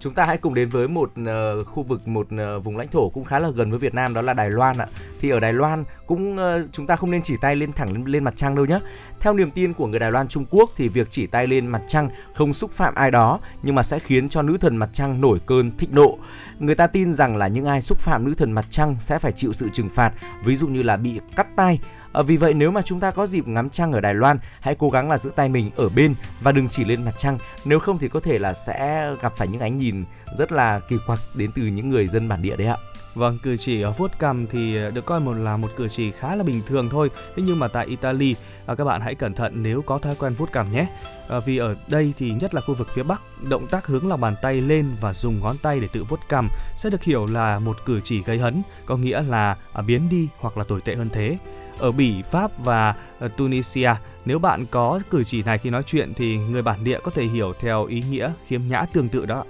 Chúng ta hãy cùng đến với một uh, khu vực một uh, vùng lãnh thổ cũng khá là gần với Việt Nam đó là Đài Loan ạ. Thì ở Đài Loan cũng uh, chúng ta không nên chỉ tay lên thẳng lên, lên mặt trăng đâu nhé. Theo niềm tin của người Đài Loan Trung Quốc thì việc chỉ tay lên mặt trăng không xúc phạm ai đó nhưng mà sẽ khiến cho nữ thần mặt trăng nổi cơn thịnh nộ. Người ta tin rằng là những ai xúc phạm nữ thần mặt trăng sẽ phải chịu sự trừng phạt, ví dụ như là bị cắt tay À, vì vậy nếu mà chúng ta có dịp ngắm trăng ở Đài Loan, hãy cố gắng là giữ tay mình ở bên và đừng chỉ lên mặt trăng. Nếu không thì có thể là sẽ gặp phải những ánh nhìn rất là kỳ quặc đến từ những người dân bản địa đấy ạ. Vâng, cử chỉ ở vuốt cằm thì được coi một là một cử chỉ khá là bình thường thôi. Thế nhưng mà tại Italy, à, các bạn hãy cẩn thận nếu có thói quen vuốt cằm nhé. À, vì ở đây thì nhất là khu vực phía Bắc, động tác hướng lòng bàn tay lên và dùng ngón tay để tự vuốt cằm sẽ được hiểu là một cử chỉ gây hấn, có nghĩa là à, biến đi hoặc là tồi tệ hơn thế ở Bỉ, Pháp và ờ, Tunisia. Nếu bạn có cử chỉ này khi nói chuyện thì người bản địa có thể hiểu theo ý nghĩa khiếm nhã tương tự đó.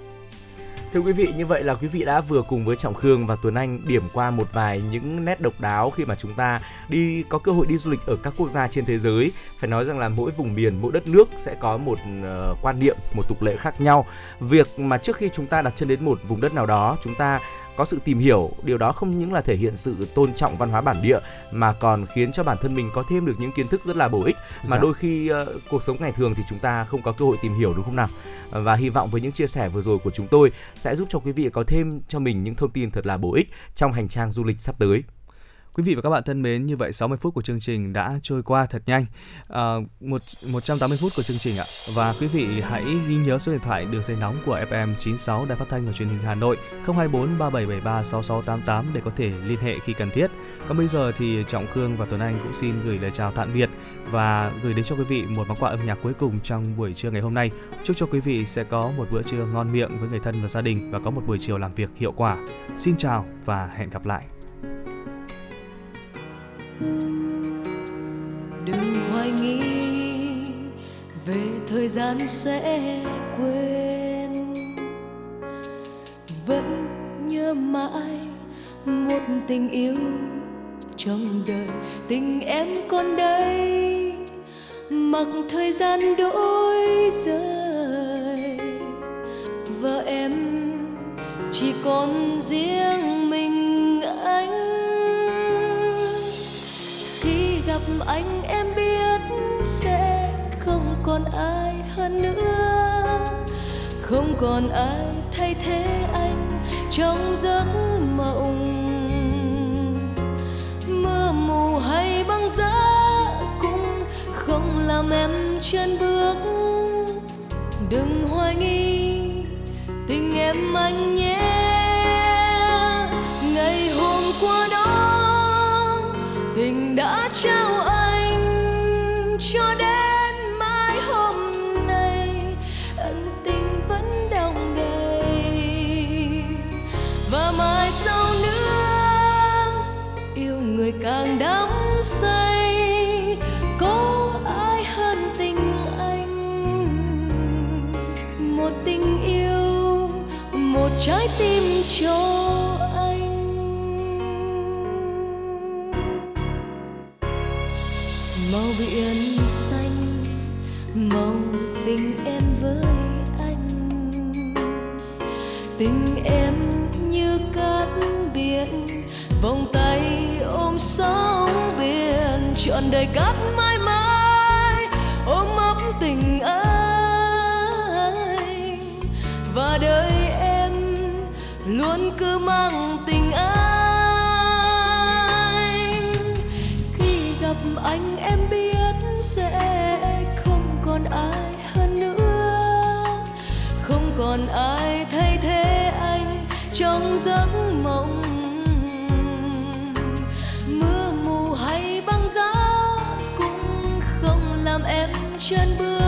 Thưa quý vị, như vậy là quý vị đã vừa cùng với Trọng Khương và Tuấn Anh điểm qua một vài những nét độc đáo khi mà chúng ta đi có cơ hội đi du lịch ở các quốc gia trên thế giới. Phải nói rằng là mỗi vùng miền, mỗi đất nước sẽ có một uh, quan niệm, một tục lệ khác nhau. Việc mà trước khi chúng ta đặt chân đến một vùng đất nào đó, chúng ta có sự tìm hiểu điều đó không những là thể hiện sự tôn trọng văn hóa bản địa mà còn khiến cho bản thân mình có thêm được những kiến thức rất là bổ ích mà dạ. đôi khi uh, cuộc sống ngày thường thì chúng ta không có cơ hội tìm hiểu đúng không nào và hy vọng với những chia sẻ vừa rồi của chúng tôi sẽ giúp cho quý vị có thêm cho mình những thông tin thật là bổ ích trong hành trang du lịch sắp tới. Quý vị và các bạn thân mến, như vậy 60 phút của chương trình đã trôi qua thật nhanh. À, một 180 phút của chương trình ạ. Và quý vị hãy ghi nhớ số điện thoại đường dây nóng của FM 96 Đài Phát thanh và Truyền hình Hà Nội 024 3773 6688 để có thể liên hệ khi cần thiết. Còn bây giờ thì Trọng Khương và Tuấn Anh cũng xin gửi lời chào tạm biệt và gửi đến cho quý vị một món quà âm nhạc cuối cùng trong buổi trưa ngày hôm nay. Chúc cho quý vị sẽ có một bữa trưa ngon miệng với người thân và gia đình và có một buổi chiều làm việc hiệu quả. Xin chào và hẹn gặp lại đừng hoài nghi về thời gian sẽ quên. Vẫn nhớ mãi một tình yêu trong đời, tình em còn đây. Mặc thời gian đổi rời và em chỉ còn riêng mình anh gặp anh em biết sẽ không còn ai hơn nữa. Không còn ai thay thế anh trong giấc mộng. Mưa mù hay băng giá cũng không làm em chân bước. Đừng hoài nghi, tình em anh nhé. Đã trao biển đời cát mãi mãi, ôm ấp tình anh và đời em luôn cứ mang tình anh khi gặp anh em biết sẽ không còn ai hơn nữa. Không còn ai thay thế anh trong giấc chân bước